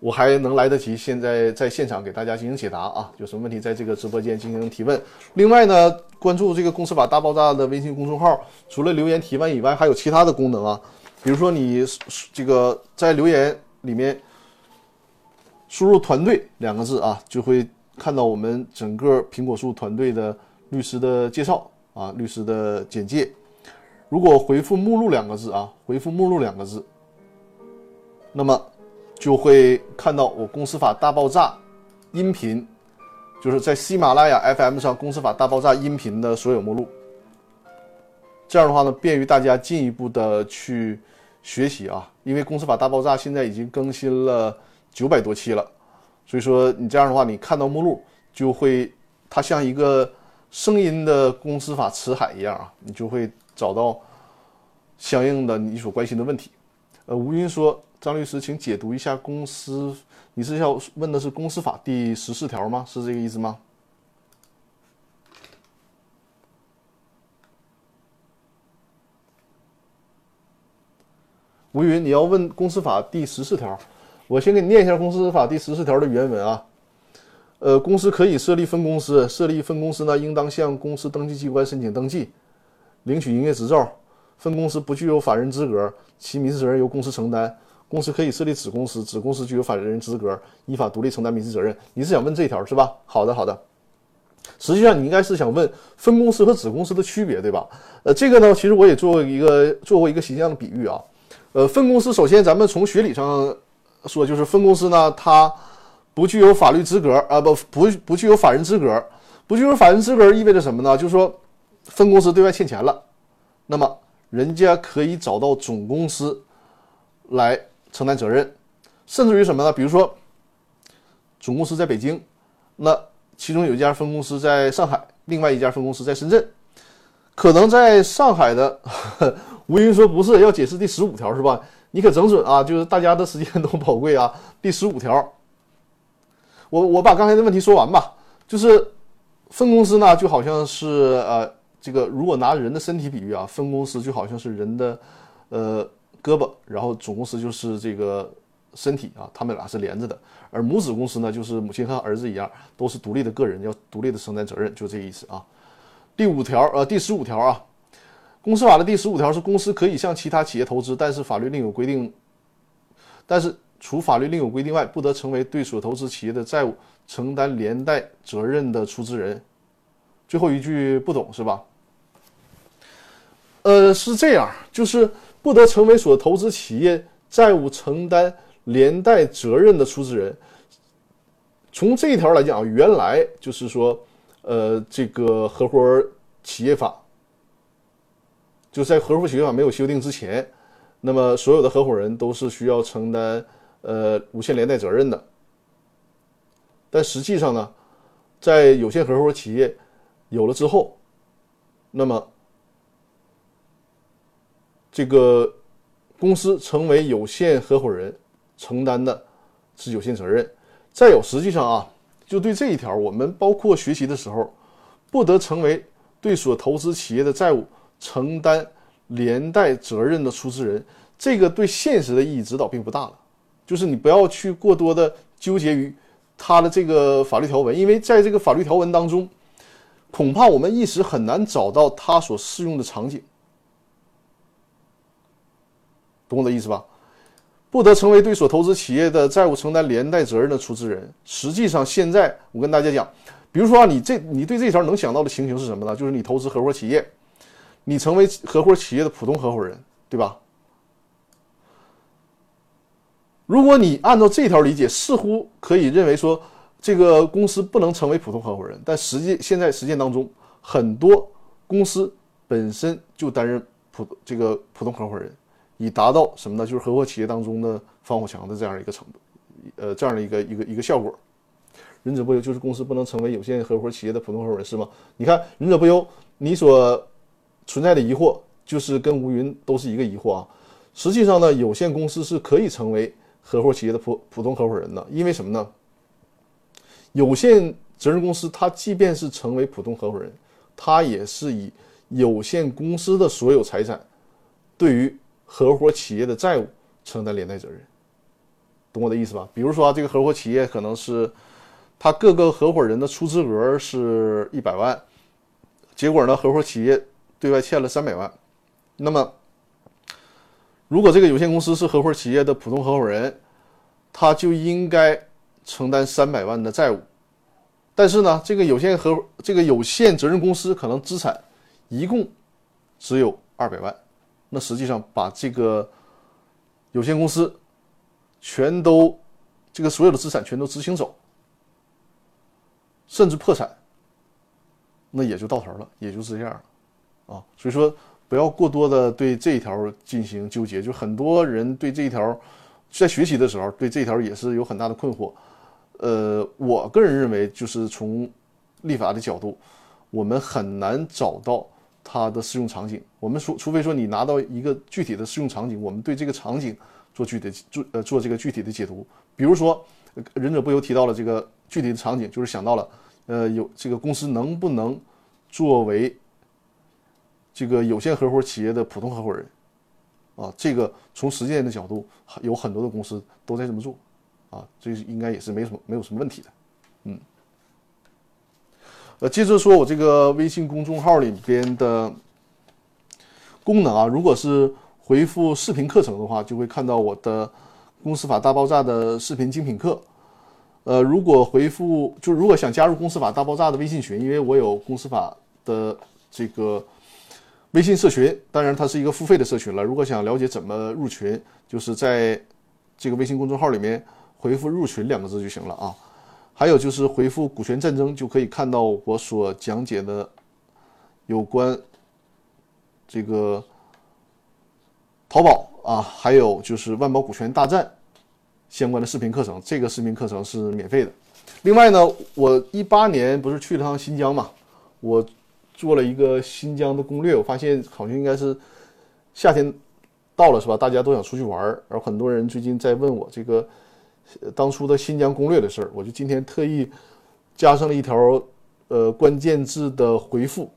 Speaker 1: 我还能来得及。现在在现场给大家进行解答啊，有什么问题在这个直播间进行提问。另外呢，关注这个公司法大爆炸的微信公众号，除了留言提问以外，还有其他的功能啊。比如说你这个在留言里面输入“团队”两个字啊，就会看到我们整个苹果树团队的律师的介绍啊，律师的简介。如果回复“目录”两个字啊，回复“目录”两个字，那么就会看到我《公司法大爆炸》音频，就是在喜马拉雅 FM 上《公司法大爆炸》音频的所有目录。这样的话呢，便于大家进一步的去学习啊。因为《公司法大爆炸》现在已经更新了九百多期了，所以说你这样的话，你看到目录就会，它像一个声音的公司法词海一样啊，你就会。找到相应的你所关心的问题。呃，吴云说：“张律师，请解读一下公司，你是要问的是公司法第十四条吗？是这个意思吗？”吴云，你要问公司法第十四条，我先给你念一下公司法第十四条的原文啊。呃，公司可以设立分公司，设立分公司呢，应当向公司登记机关申请登记。领取营业执照，分公司不具有法人资格，其民事责任由公司承担。公司可以设立子公司，子公司具有法人资格，依法独立承担民事责任。你是想问这条是吧？好的，好的。实际上你应该是想问分公司和子公司的区别，对吧？呃，这个呢，其实我也做过一个做过一个形象的比喻啊。呃，分公司首先咱们从学理上说，就是分公司呢，它不具有法律资格啊，不不不具有法人资格，不具有法人资格意味着什么呢？就是说。分公司对外欠钱了，那么人家可以找到总公司来承担责任，甚至于什么呢？比如说，总公司在北京，那其中有一家分公司在上海，另外一家分公司在深圳，可能在上海的 吴云说不是要解释第十五条是吧？你可整准啊，就是大家的时间都宝贵啊。第十五条，我我把刚才的问题说完吧，就是分公司呢就好像是呃。这个如果拿人的身体比喻啊，分公司就好像是人的，呃，胳膊，然后总公司就是这个身体啊，他们俩是连着的。而母子公司呢，就是母亲和儿子一样，都是独立的个人，要独立的承担责任，就这意思啊。第五条，呃，第十五条啊，公司法的第十五条是公司可以向其他企业投资，但是法律另有规定，但是除法律另有规定外，不得成为对所投资企业的债务承担连带责任的出资人。最后一句不懂是吧？呃，是这样，就是不得成为所投资企业债务承担连带责任的出资人。从这一条来讲，原来就是说，呃，这个合伙企业法就在合伙企业法没有修订之前，那么所有的合伙人都是需要承担呃无限连带责任的。但实际上呢，在有限合伙企业有了之后，那么这个公司成为有限合伙人，承担的是有限责任。再有，实际上啊，就对这一条，我们包括学习的时候，不得成为对所投资企业的债务承担连带责任的出资人。这个对现实的意义指导并不大了。就是你不要去过多的纠结于它的这个法律条文，因为在这个法律条文当中，恐怕我们一时很难找到它所适用的场景。懂我的意思吧？不得成为对所投资企业的债务承担连带责任的出资人。实际上，现在我跟大家讲，比如说啊，你这你对这条能想到的情形是什么呢？就是你投资合伙企业，你成为合伙企业的普通合伙人，对吧？如果你按照这条理解，似乎可以认为说，这个公司不能成为普通合伙人。但实际现在实践当中，很多公司本身就担任普这个普通合伙人。以达到什么呢？就是合伙企业当中的防火墙的这样一个程度，呃，这样的一个一个一个效果。忍者不忧就是公司不能成为有限合伙企业的普通合伙人是吗？你看忍者不忧，你所存在的疑惑就是跟吴云都是一个疑惑啊。实际上呢，有限公司是可以成为合伙企业的普普通合伙人的，因为什么呢？有限责任公司它即便是成为普通合伙人，它也是以有限公司的所有财产对于合伙企业的债务承担连带责任，懂我的意思吧？比如说啊，这个合伙企业可能是他各个合伙人的出资额是一百万，结果呢，合伙企业对外欠了三百万。那么，如果这个有限公司是合伙企业的普通合伙人，他就应该承担三百万的债务。但是呢，这个有限合这个有限责任公司可能资产一共只有二百万。那实际上把这个有限公司全都这个所有的资产全都执行走，甚至破产，那也就到头了，也就是这样了啊。所以说不要过多的对这一条进行纠结，就很多人对这一条在学习的时候对这一条也是有很大的困惑。呃，我个人认为，就是从立法的角度，我们很难找到。它的适用场景，我们除除非说你拿到一个具体的适用场景，我们对这个场景做具体做呃做这个具体的解读。比如说，忍者不由提到了这个具体的场景，就是想到了，呃，有这个公司能不能作为这个有限合伙企业的普通合伙人啊？这个从实践的角度，有很多的公司都在这么做啊，这应该也是没什么没有什么问题的，嗯。呃，接着说，我这个微信公众号里边的功能啊，如果是回复视频课程的话，就会看到我的公司法大爆炸的视频精品课。呃，如果回复就如果想加入公司法大爆炸的微信群，因为我有公司法的这个微信社群，当然它是一个付费的社群了。如果想了解怎么入群，就是在这个微信公众号里面回复“入群”两个字就行了啊。还有就是回复“股权战争”就可以看到我所讲解的有关这个淘宝啊，还有就是万宝股权大战相关的视频课程。这个视频课程是免费的。另外呢，我一八年不是去了趟新疆嘛，我做了一个新疆的攻略，我发现好像应该是夏天到了是吧？大家都想出去玩儿，然后很多人最近在问我这个。当初的新疆攻略的事儿，我就今天特意加上了一条呃关键字的回复，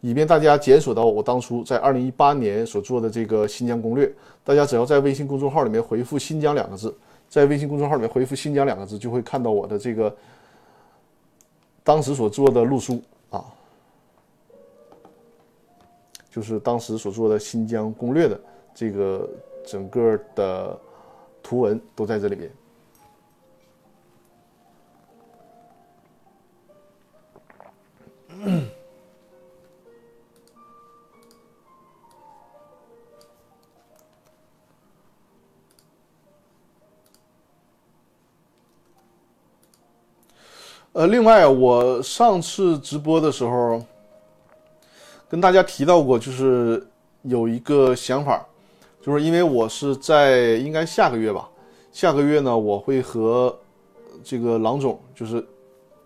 Speaker 1: 以便大家检索到我当初在二零一八年所做的这个新疆攻略。大家只要在微信公众号里面回复“新疆”两个字，在微信公众号里面回复“新疆”两个字，就会看到我的这个当时所做的路书啊，就是当时所做的新疆攻略的这个整个的图文都在这里边。呃，另外，我上次直播的时候跟大家提到过，就是有一个想法，就是因为我是在应该下个月吧，下个月呢，我会和这个郎总，就是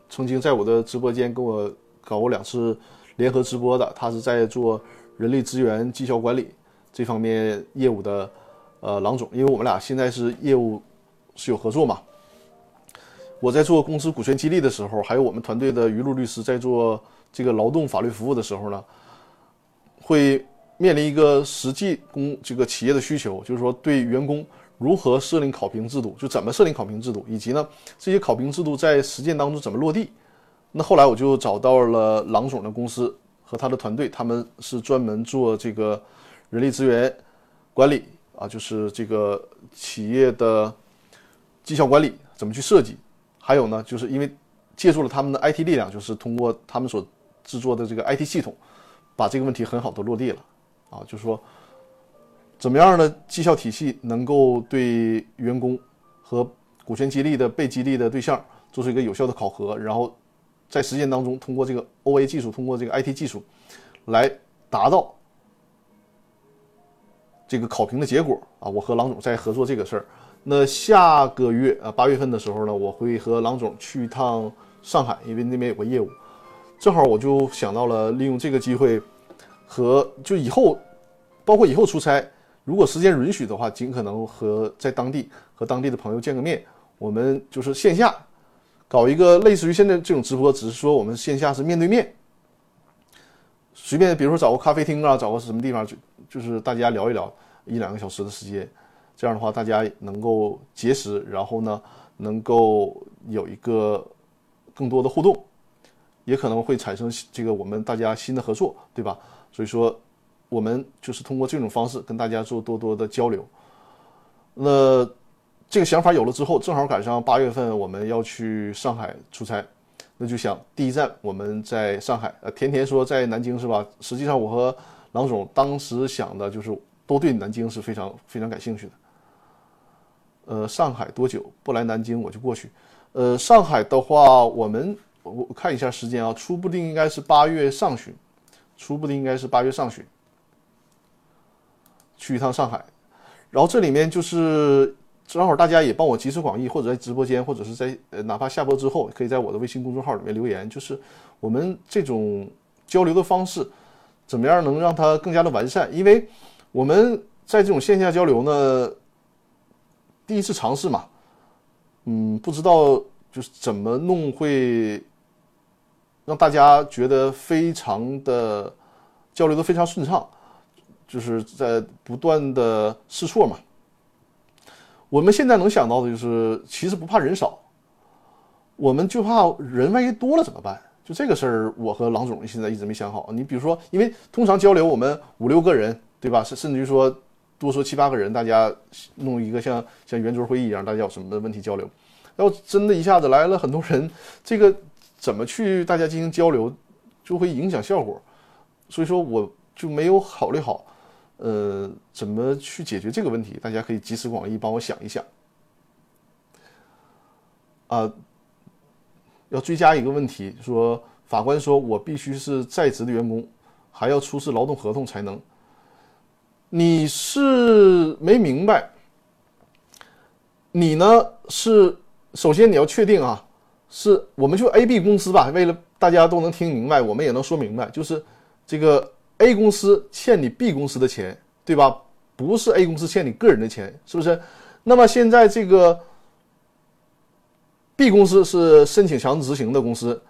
Speaker 1: 曾经在我的直播间跟我搞过两次联合直播的，他是在做人力资源绩效管理这方面业务的，呃，郎总，因为我们俩现在是业务是有合作嘛。我在做公司股权激励的时候，还有我们团队的于路律师在做这个劳动法律服务的时候呢，会面临一个实际工这个企业的需求，就是说对员工如何设立考评制度，就怎么设立考评制度，以及呢这些考评制度在实践当中怎么落地。那后来我就找到了郎总的公司和他的团队，他们是专门做这个人力资源管理啊，就是这个企业的绩效管理怎么去设计。还有呢，就是因为借助了他们的 IT 力量，就是通过他们所制作的这个 IT 系统，把这个问题很好的落地了啊。就是说，怎么样的绩效体系能够对员工和股权激励的被激励的对象做出一个有效的考核，然后在实践当中通过这个 OA 技术，通过这个 IT 技术来达到这个考评的结果啊。我和郎总在合作这个事儿。那下个月啊，八月份的时候呢，我会和郎总去一趟上海，因为那边有个业务，正好我就想到了利用这个机会，和就以后，包括以后出差，如果时间允许的话，尽可能和在当地和当地的朋友见个面。我们就是线下搞一个类似于现在这种直播，只是说我们线下是面对面，随便比如说找个咖啡厅啊，找个什么地方就就是大家聊一聊一两个小时的时间。这样的话，大家能够结识，然后呢，能够有一个更多的互动，也可能会产生这个我们大家新的合作，对吧？所以说，我们就是通过这种方式跟大家做多多的交流。那这个想法有了之后，正好赶上八月份我们要去上海出差，那就想第一站我们在上海。呃，甜甜说在南京是吧？实际上我和郎总当时想的就是都对南京是非常非常感兴趣的。呃，上海多久不来南京我就过去。呃，上海的话，我们我看一下时间啊，初步定应该是八月上旬，初步的应该是八月上旬去一趟上海。然后这里面就是正好大家也帮我集思广益，或者在直播间，或者是在呃哪怕下播之后，可以在我的微信公众号里面留言，就是我们这种交流的方式怎么样能让它更加的完善？因为我们在这种线下交流呢。第一次尝试嘛，嗯，不知道就是怎么弄会让大家觉得非常的交流的非常顺畅，就是在不断的试错嘛。我们现在能想到的就是，其实不怕人少，我们就怕人万一多了怎么办？就这个事儿，我和郎总现在一直没想好。你比如说，因为通常交流我们五六个人，对吧？甚甚至于说。多说七八个人，大家弄一个像像圆桌会议一样，大家有什么问题交流。要真的一下子来了很多人，这个怎么去大家进行交流，就会影响效果。所以说我就没有考虑好，呃，怎么去解决这个问题。大家可以集思广益，帮我想一想。啊，要追加一个问题，说法官说我必须是在职的员工，还要出示劳动合同才能。你是没明白，你呢是首先你要确定啊，是我们就 A、B 公司吧，为了大家都能听明白，我们也能说明白，就是这个 A 公司欠你 B 公司的钱，对吧？不是 A 公司欠你个人的钱，是不是？那么现在这个 B 公司是申请强制执行的公司，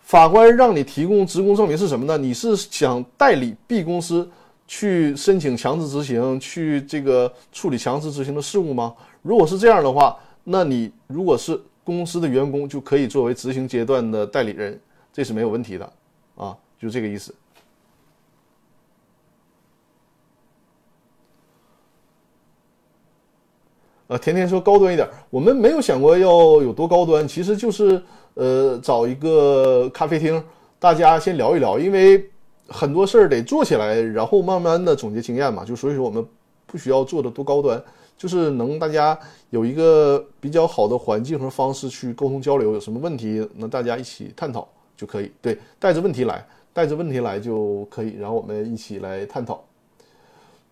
Speaker 1: 法官让你提供职工证明是什么呢？你是想代理 B 公司去申请强制执行，去这个处理强制执行的事务吗？如果是这样的话，那你如果是公司的员工，就可以作为执行阶段的代理人，这是没有问题的啊，就这个意思。呃，甜甜说高端一点，我们没有想过要有多高端，其实就是呃找一个咖啡厅，大家先聊一聊，因为很多事儿得做起来，然后慢慢的总结经验嘛。就所以说我们不需要做的多高端，就是能大家有一个比较好的环境和方式去沟通交流，有什么问题能大家一起探讨就可以。对，带着问题来，带着问题来就可以，然后我们一起来探讨。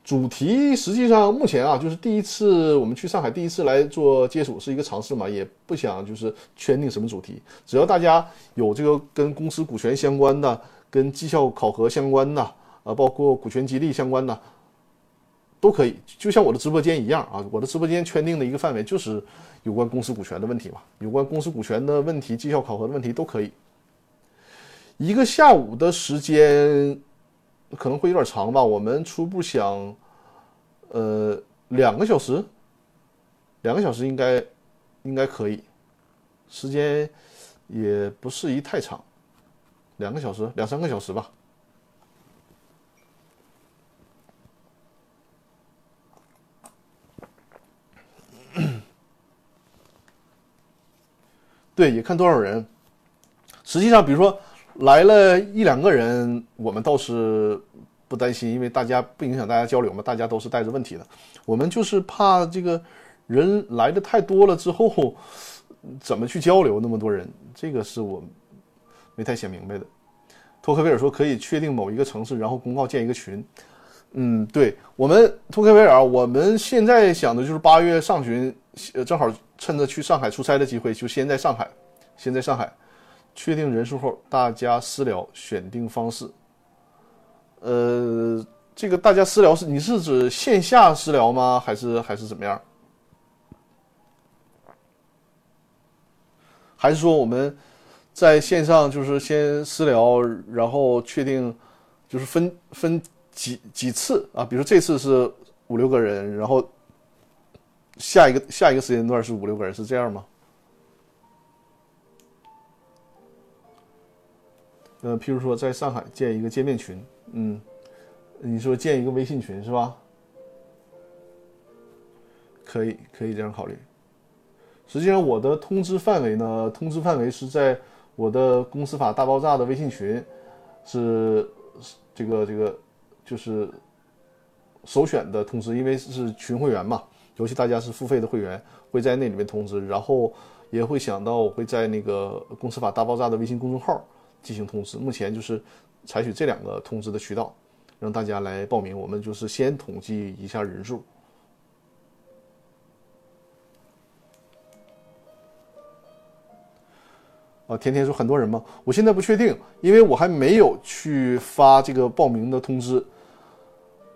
Speaker 1: 主题实际上目前啊，就是第一次我们去上海第一次来做接触，是一个尝试嘛，也不想就是圈定什么主题，只要大家有这个跟公司股权相关的、跟绩效考核相关的啊，包括股权激励相关的，都可以。就像我的直播间一样啊，我的直播间圈定的一个范围就是有关公司股权的问题嘛，有关公司股权的问题、绩效考核的问题都可以。一个下午的时间。可能会有点长吧，我们初步想，呃，两个小时，两个小时应该应该可以，时间也不适宜太长，两个小时，两三个小时吧。对，也看多少人。实际上，比如说。来了一两个人，我们倒是不担心，因为大家不影响大家交流嘛，大家都是带着问题的。我们就是怕这个人来的太多了之后，怎么去交流？那么多人，这个是我没太想明白的。托克维尔说可以确定某一个城市，然后公告建一个群。嗯，对我们托克维尔，我们现在想的就是八月上旬，正好趁着去上海出差的机会，就先在上海，先在上海。确定人数后，大家私聊选定方式。呃，这个大家私聊是你是指线下私聊吗？还是还是怎么样？还是说我们在线上就是先私聊，然后确定就是分分几几次啊？比如这次是五六个人，然后下一个下一个时间段是五六个人，是这样吗？呃，譬如说在上海建一个见面群，嗯，你说建一个微信群是吧？可以，可以这样考虑。实际上，我的通知范围呢，通知范围是在我的公司法大爆炸的微信群，是这个这个就是首选的通知，因为是群会员嘛，尤其大家是付费的会员，会在那里面通知，然后也会想到我会在那个公司法大爆炸的微信公众号。进行通知，目前就是采取这两个通知的渠道，让大家来报名。我们就是先统计一下人数。啊，天天说很多人吗？我现在不确定，因为我还没有去发这个报名的通知。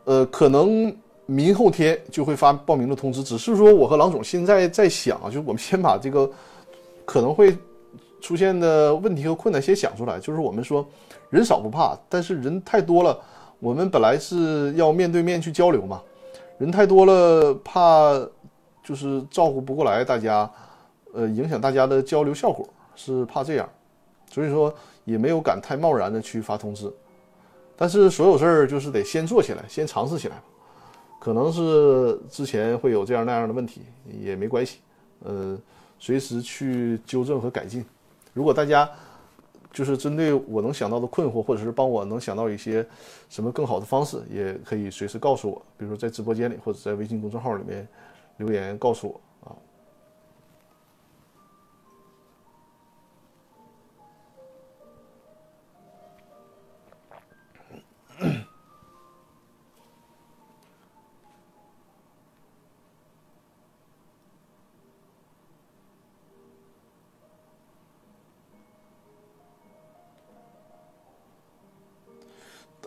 Speaker 1: 呃，可能明后天就会发报名的通知。只是说我和郎总现在在想，就是我们先把这个可能会。出现的问题和困难先想出来，就是我们说人少不怕，但是人太多了，我们本来是要面对面去交流嘛，人太多了怕就是照顾不过来大家，呃，影响大家的交流效果，是怕这样，所以说也没有敢太贸然的去发通知，但是所有事儿就是得先做起来，先尝试起来可能是之前会有这样那样的问题也没关系，呃，随时去纠正和改进。如果大家就是针对我能想到的困惑，或者是帮我能想到一些什么更好的方式，也可以随时告诉我，比如说在直播间里或者在微信公众号里面留言告诉我。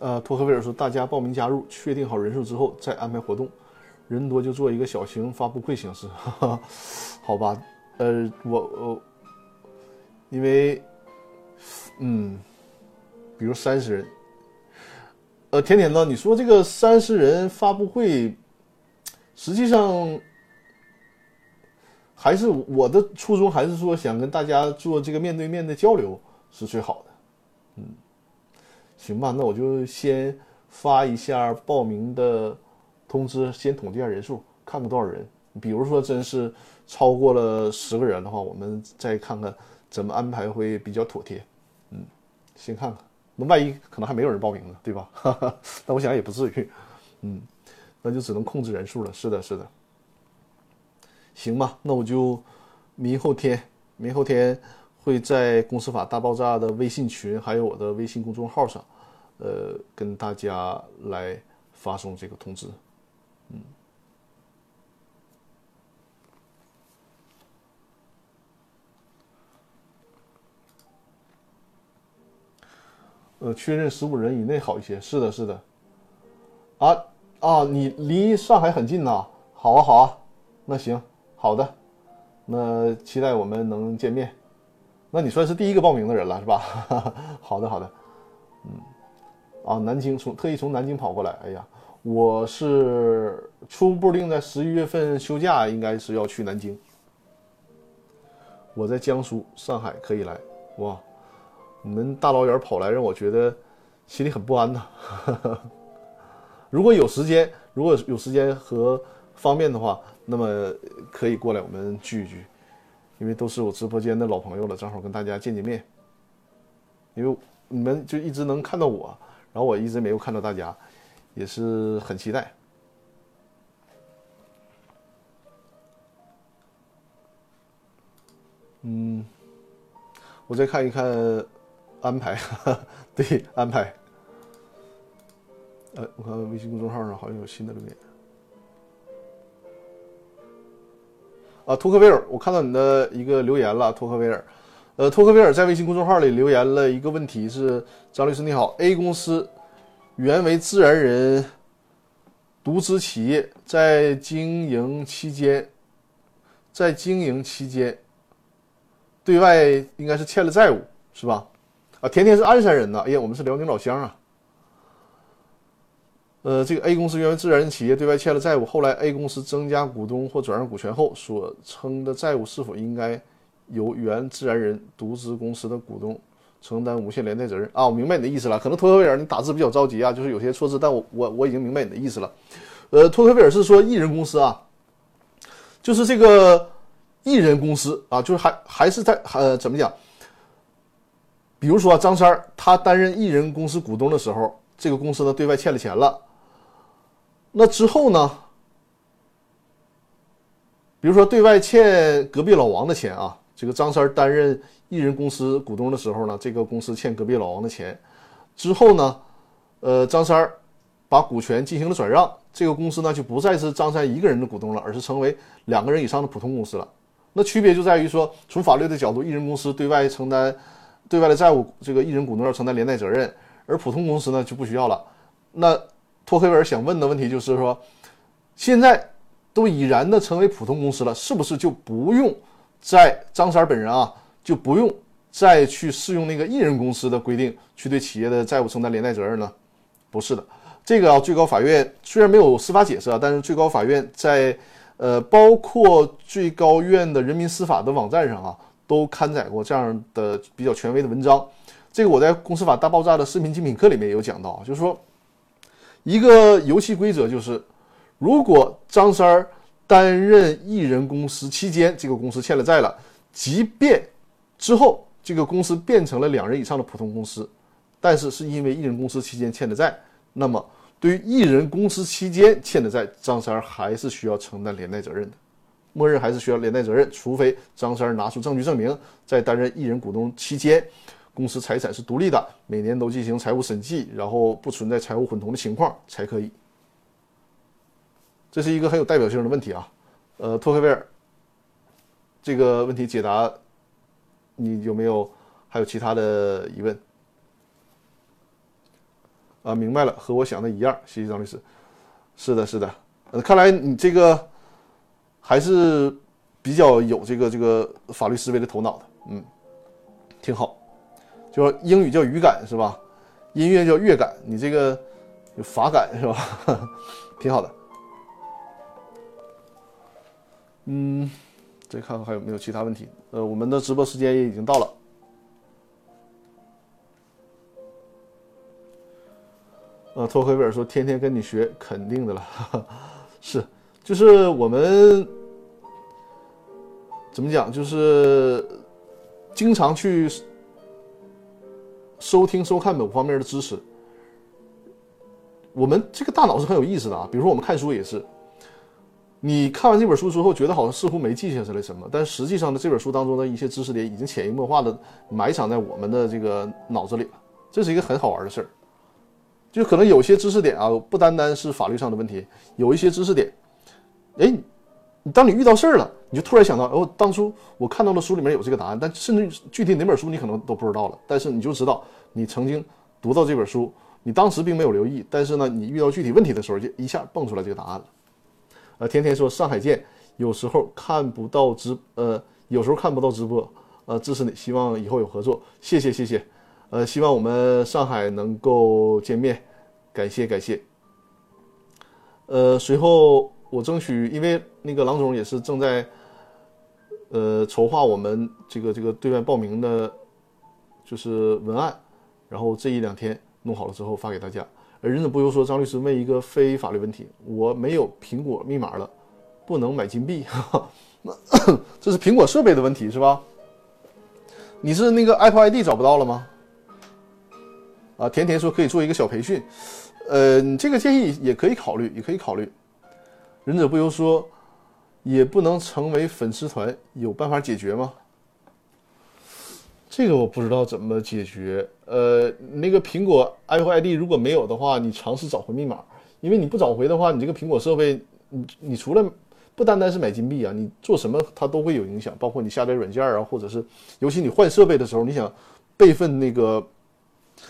Speaker 1: 呃，托克维尔说，大家报名加入，确定好人数之后再安排活动，人多就做一个小型发布会形式，哈 哈好吧？呃，我我因为嗯，比如三十人。呃，甜甜呢？你说这个三十人发布会，实际上还是我的初衷，还是说想跟大家做这个面对面的交流是最好的。嗯，行吧，那我就先发一下报名的通知，先统计下人数，看看多少人。比如说真是超过了十个人的话，我们再看看怎么安排会比较妥帖。嗯，先看看。那万一可能还没有人报名呢，对吧？那我想也不至于，嗯，那就只能控制人数了。是的，是的，行吧，那我就明后天，明后天会在公司法大爆炸的微信群，还有我的微信公众号上，呃，跟大家来发送这个通知，嗯。呃，确认十五人以内好一些。是的，是的。啊啊，你离上海很近呐。好啊，好啊。那行，好的。那期待我们能见面。那你算是第一个报名的人了，是吧？好的，好的。嗯。啊，南京从特意从南京跑过来。哎呀，我是初步定在十一月份休假，应该是要去南京。我在江苏，上海可以来。哇。你们大老远跑来，让我觉得心里很不安呐。如果有时间，如果有时间和方便的话，那么可以过来我们聚一聚，因为都是我直播间的老朋友了，正好跟大家见见面。因为你们就一直能看到我，然后我一直没有看到大家，也是很期待。嗯，我再看一看。安排，对，安排。呃，我看微信公众号上好像有新的留言。啊，托克维尔，我看到你的一个留言了，托克维尔。呃，托克维尔在微信公众号里留言了一个问题是：张律师你好，A 公司原为自然人独资企业，在经营期间，在经营期间，对外应该是欠了债务，是吧？啊，甜甜是鞍山人呐！哎呀，我们是辽宁老乡啊。呃，这个 A 公司原为自然人企业，对外欠了债务，后来 A 公司增加股东或转让股权后所称的债务，是否应该由原自然人独资公司的股东承担无限连带责任？啊，我明白你的意思了。可能托克维尔你打字比较着急啊，就是有些错字，但我我我已经明白你的意思了。呃，托克维尔是说艺人公司啊，就是这个艺人公司啊，就是还还是在呃怎么讲？比如说张三，他担任艺人公司股东的时候，这个公司呢对外欠了钱了。那之后呢？比如说对外欠隔壁老王的钱啊，这个张三担任艺人公司股东的时候呢，这个公司欠隔壁老王的钱。之后呢，呃，张三把股权进行了转让，这个公司呢就不再是张三一个人的股东了，而是成为两个人以上的普通公司了。那区别就在于说，从法律的角度，艺人公司对外承担。对外的债务，这个艺人股东要承担连带责任，而普通公司呢就不需要了。那托黑维尔想问的问题就是说，现在都已然的成为普通公司了，是不是就不用在张三本人啊就不用再去适用那个艺人公司的规定去对企业的债务承担连带责任呢？不是的，这个啊，最高法院虽然没有司法解释啊，但是最高法院在呃包括最高院的人民司法的网站上啊。都刊载过这样的比较权威的文章，这个我在《公司法大爆炸》的视频精品课里面有讲到，就是说，一个游戏规则就是，如果张三儿担任艺人公司期间，这个公司欠了债了，即便之后这个公司变成了两人以上的普通公司，但是是因为艺人公司期间欠的债，那么对于艺人公司期间欠的债，张三儿还是需要承担连带责任的。默认还是需要连带责任，除非张三儿拿出证据证明，在担任艺人股东期间，公司财产是独立的，每年都进行财务审计，然后不存在财务混同的情况才可以。这是一个很有代表性的问题啊。呃，托克维尔，这个问题解答，你有没有还有其他的疑问？啊，明白了，和我想的一样。谢谢张律师。是的，是的。呃，看来你这个。还是比较有这个这个法律思维的头脑的，嗯，挺好。就英语叫语感是吧？音乐叫乐感，你这个有法感是吧？挺好的。嗯，再看看还有没有其他问题。呃，我们的直播时间也已经到了。呃，托克维尔说：“天天跟你学，肯定的了。”是，就是我们怎么讲，就是经常去收听、收看某方面的知识。我们这个大脑是很有意思的啊。比如说，我们看书也是，你看完这本书之后，觉得好像似乎没记下来什么，但实际上呢，这本书当中的一些知识点已经潜移默化的埋藏在我们的这个脑子里了。这是一个很好玩的事儿。就可能有些知识点啊，不单单是法律上的问题，有一些知识点，哎，你当你遇到事儿了，你就突然想到，哦，当初我看到的书里面有这个答案，但甚至具体哪本书你可能都不知道了，但是你就知道你曾经读到这本书，你当时并没有留意，但是呢，你遇到具体问题的时候，就一下蹦出来这个答案了。呃，天天说上海见，有时候看不到直，呃，有时候看不到直播，呃，支持你，希望以后有合作，谢谢谢谢。呃，希望我们上海能够见面，感谢感谢。呃，随后我争取，因为那个郎总也是正在呃筹划我们这个这个对外报名的，就是文案，然后这一两天弄好了之后发给大家。而忍者不由说，张律师问一个非法律问题：我没有苹果密码了，不能买金币，那这是苹果设备的问题是吧？你是那个 Apple ID 找不到了吗？啊，甜甜说可以做一个小培训，呃，这个建议也可以考虑，也可以考虑。忍者不由说，也不能成为粉丝团，有办法解决吗？这个我不知道怎么解决。呃，那个苹果 Apple ID 如果没有的话，你尝试找回密码，因为你不找回的话，你这个苹果设备，你你除了不单单是买金币啊，你做什么它都会有影响，包括你下载软件啊，或者是尤其你换设备的时候，你想备份那个。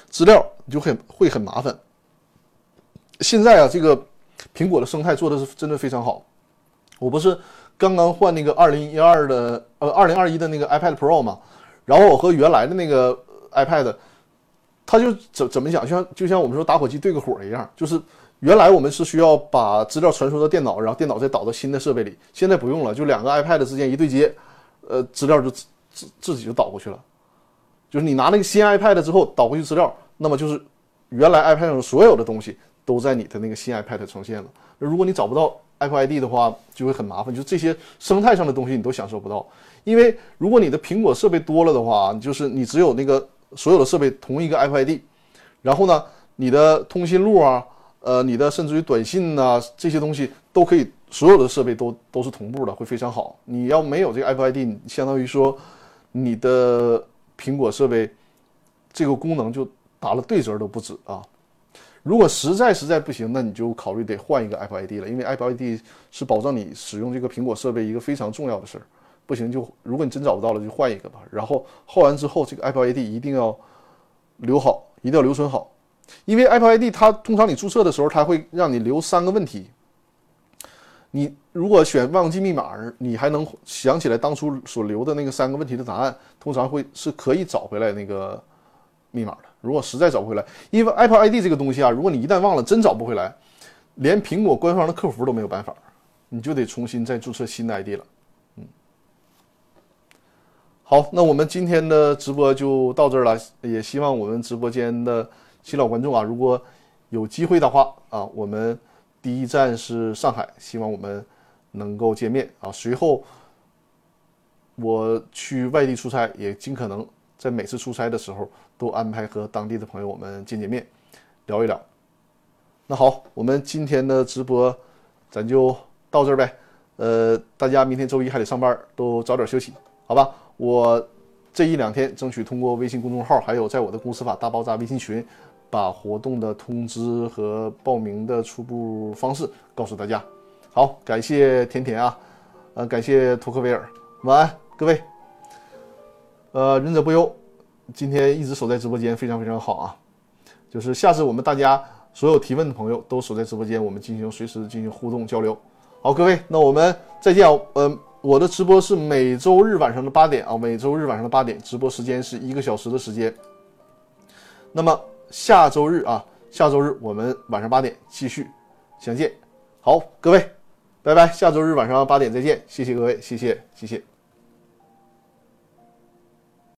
Speaker 1: 资料你就很会很麻烦。现在啊，这个苹果的生态做的是真的非常好。我不是刚刚换那个二零一二的呃二零二一的那个 iPad Pro 嘛，然后我和原来的那个 iPad，它就怎怎么讲，就像就像我们说打火机对个火一样，就是原来我们是需要把资料传输到电脑，然后电脑再导到新的设备里，现在不用了，就两个 iPad 之间一对接，呃，资料就自自自己就导过去了。就是你拿那个新 iPad 之后导回去资料，那么就是原来 iPad 上所有的东西都在你的那个新 iPad 呈现了。如果你找不到 Apple ID 的话，就会很麻烦，就这些生态上的东西你都享受不到。因为如果你的苹果设备多了的话，就是你只有那个所有的设备同一个 Apple ID，然后呢，你的通讯录啊，呃，你的甚至于短信呐这些东西都可以，所有的设备都都是同步的，会非常好。你要没有这个 Apple ID，相当于说你的。苹果设备这个功能就打了对折都不止啊！如果实在实在不行，那你就考虑得换一个 Apple ID 了，因为 Apple ID 是保证你使用这个苹果设备一个非常重要的事儿。不行就如果你真找不到了，就换一个吧。然后换完之后，这个 Apple ID 一定要留好，一定要留存好，因为 Apple ID 它通常你注册的时候，它会让你留三个问题。你如果选忘记密码，你还能想起来当初所留的那个三个问题的答案，通常会是可以找回来那个密码的。如果实在找不回来，因为 Apple ID 这个东西啊，如果你一旦忘了，真找不回来，连苹果官方的客服都没有办法，你就得重新再注册新的 ID 了。嗯，好，那我们今天的直播就到这儿了，也希望我们直播间的新老观众啊，如果有机会的话啊，我们。第一站是上海，希望我们能够见面啊。随后我去外地出差，也尽可能在每次出差的时候都安排和当地的朋友我们见见面，聊一聊。那好，我们今天的直播咱就到这儿呗。呃，大家明天周一还得上班，都早点休息，好吧？我这一两天争取通过微信公众号，还有在我的公司法大爆炸微信群。把活动的通知和报名的初步方式告诉大家。好，感谢甜甜啊，呃，感谢托克维尔，晚安各位。呃，忍者不忧，今天一直守在直播间，非常非常好啊。就是下次我们大家所有提问的朋友都守在直播间，我们进行随时进行互动交流。好，各位，那我们再见啊。呃，我的直播是每周日晚上的八点啊，每周日晚上的八点，直播时间是一个小时的时间。那么下周日啊，下周日我们晚上八点继续相见。好，各位，拜拜，下周日晚上八点再见，谢谢各位，谢谢，谢谢。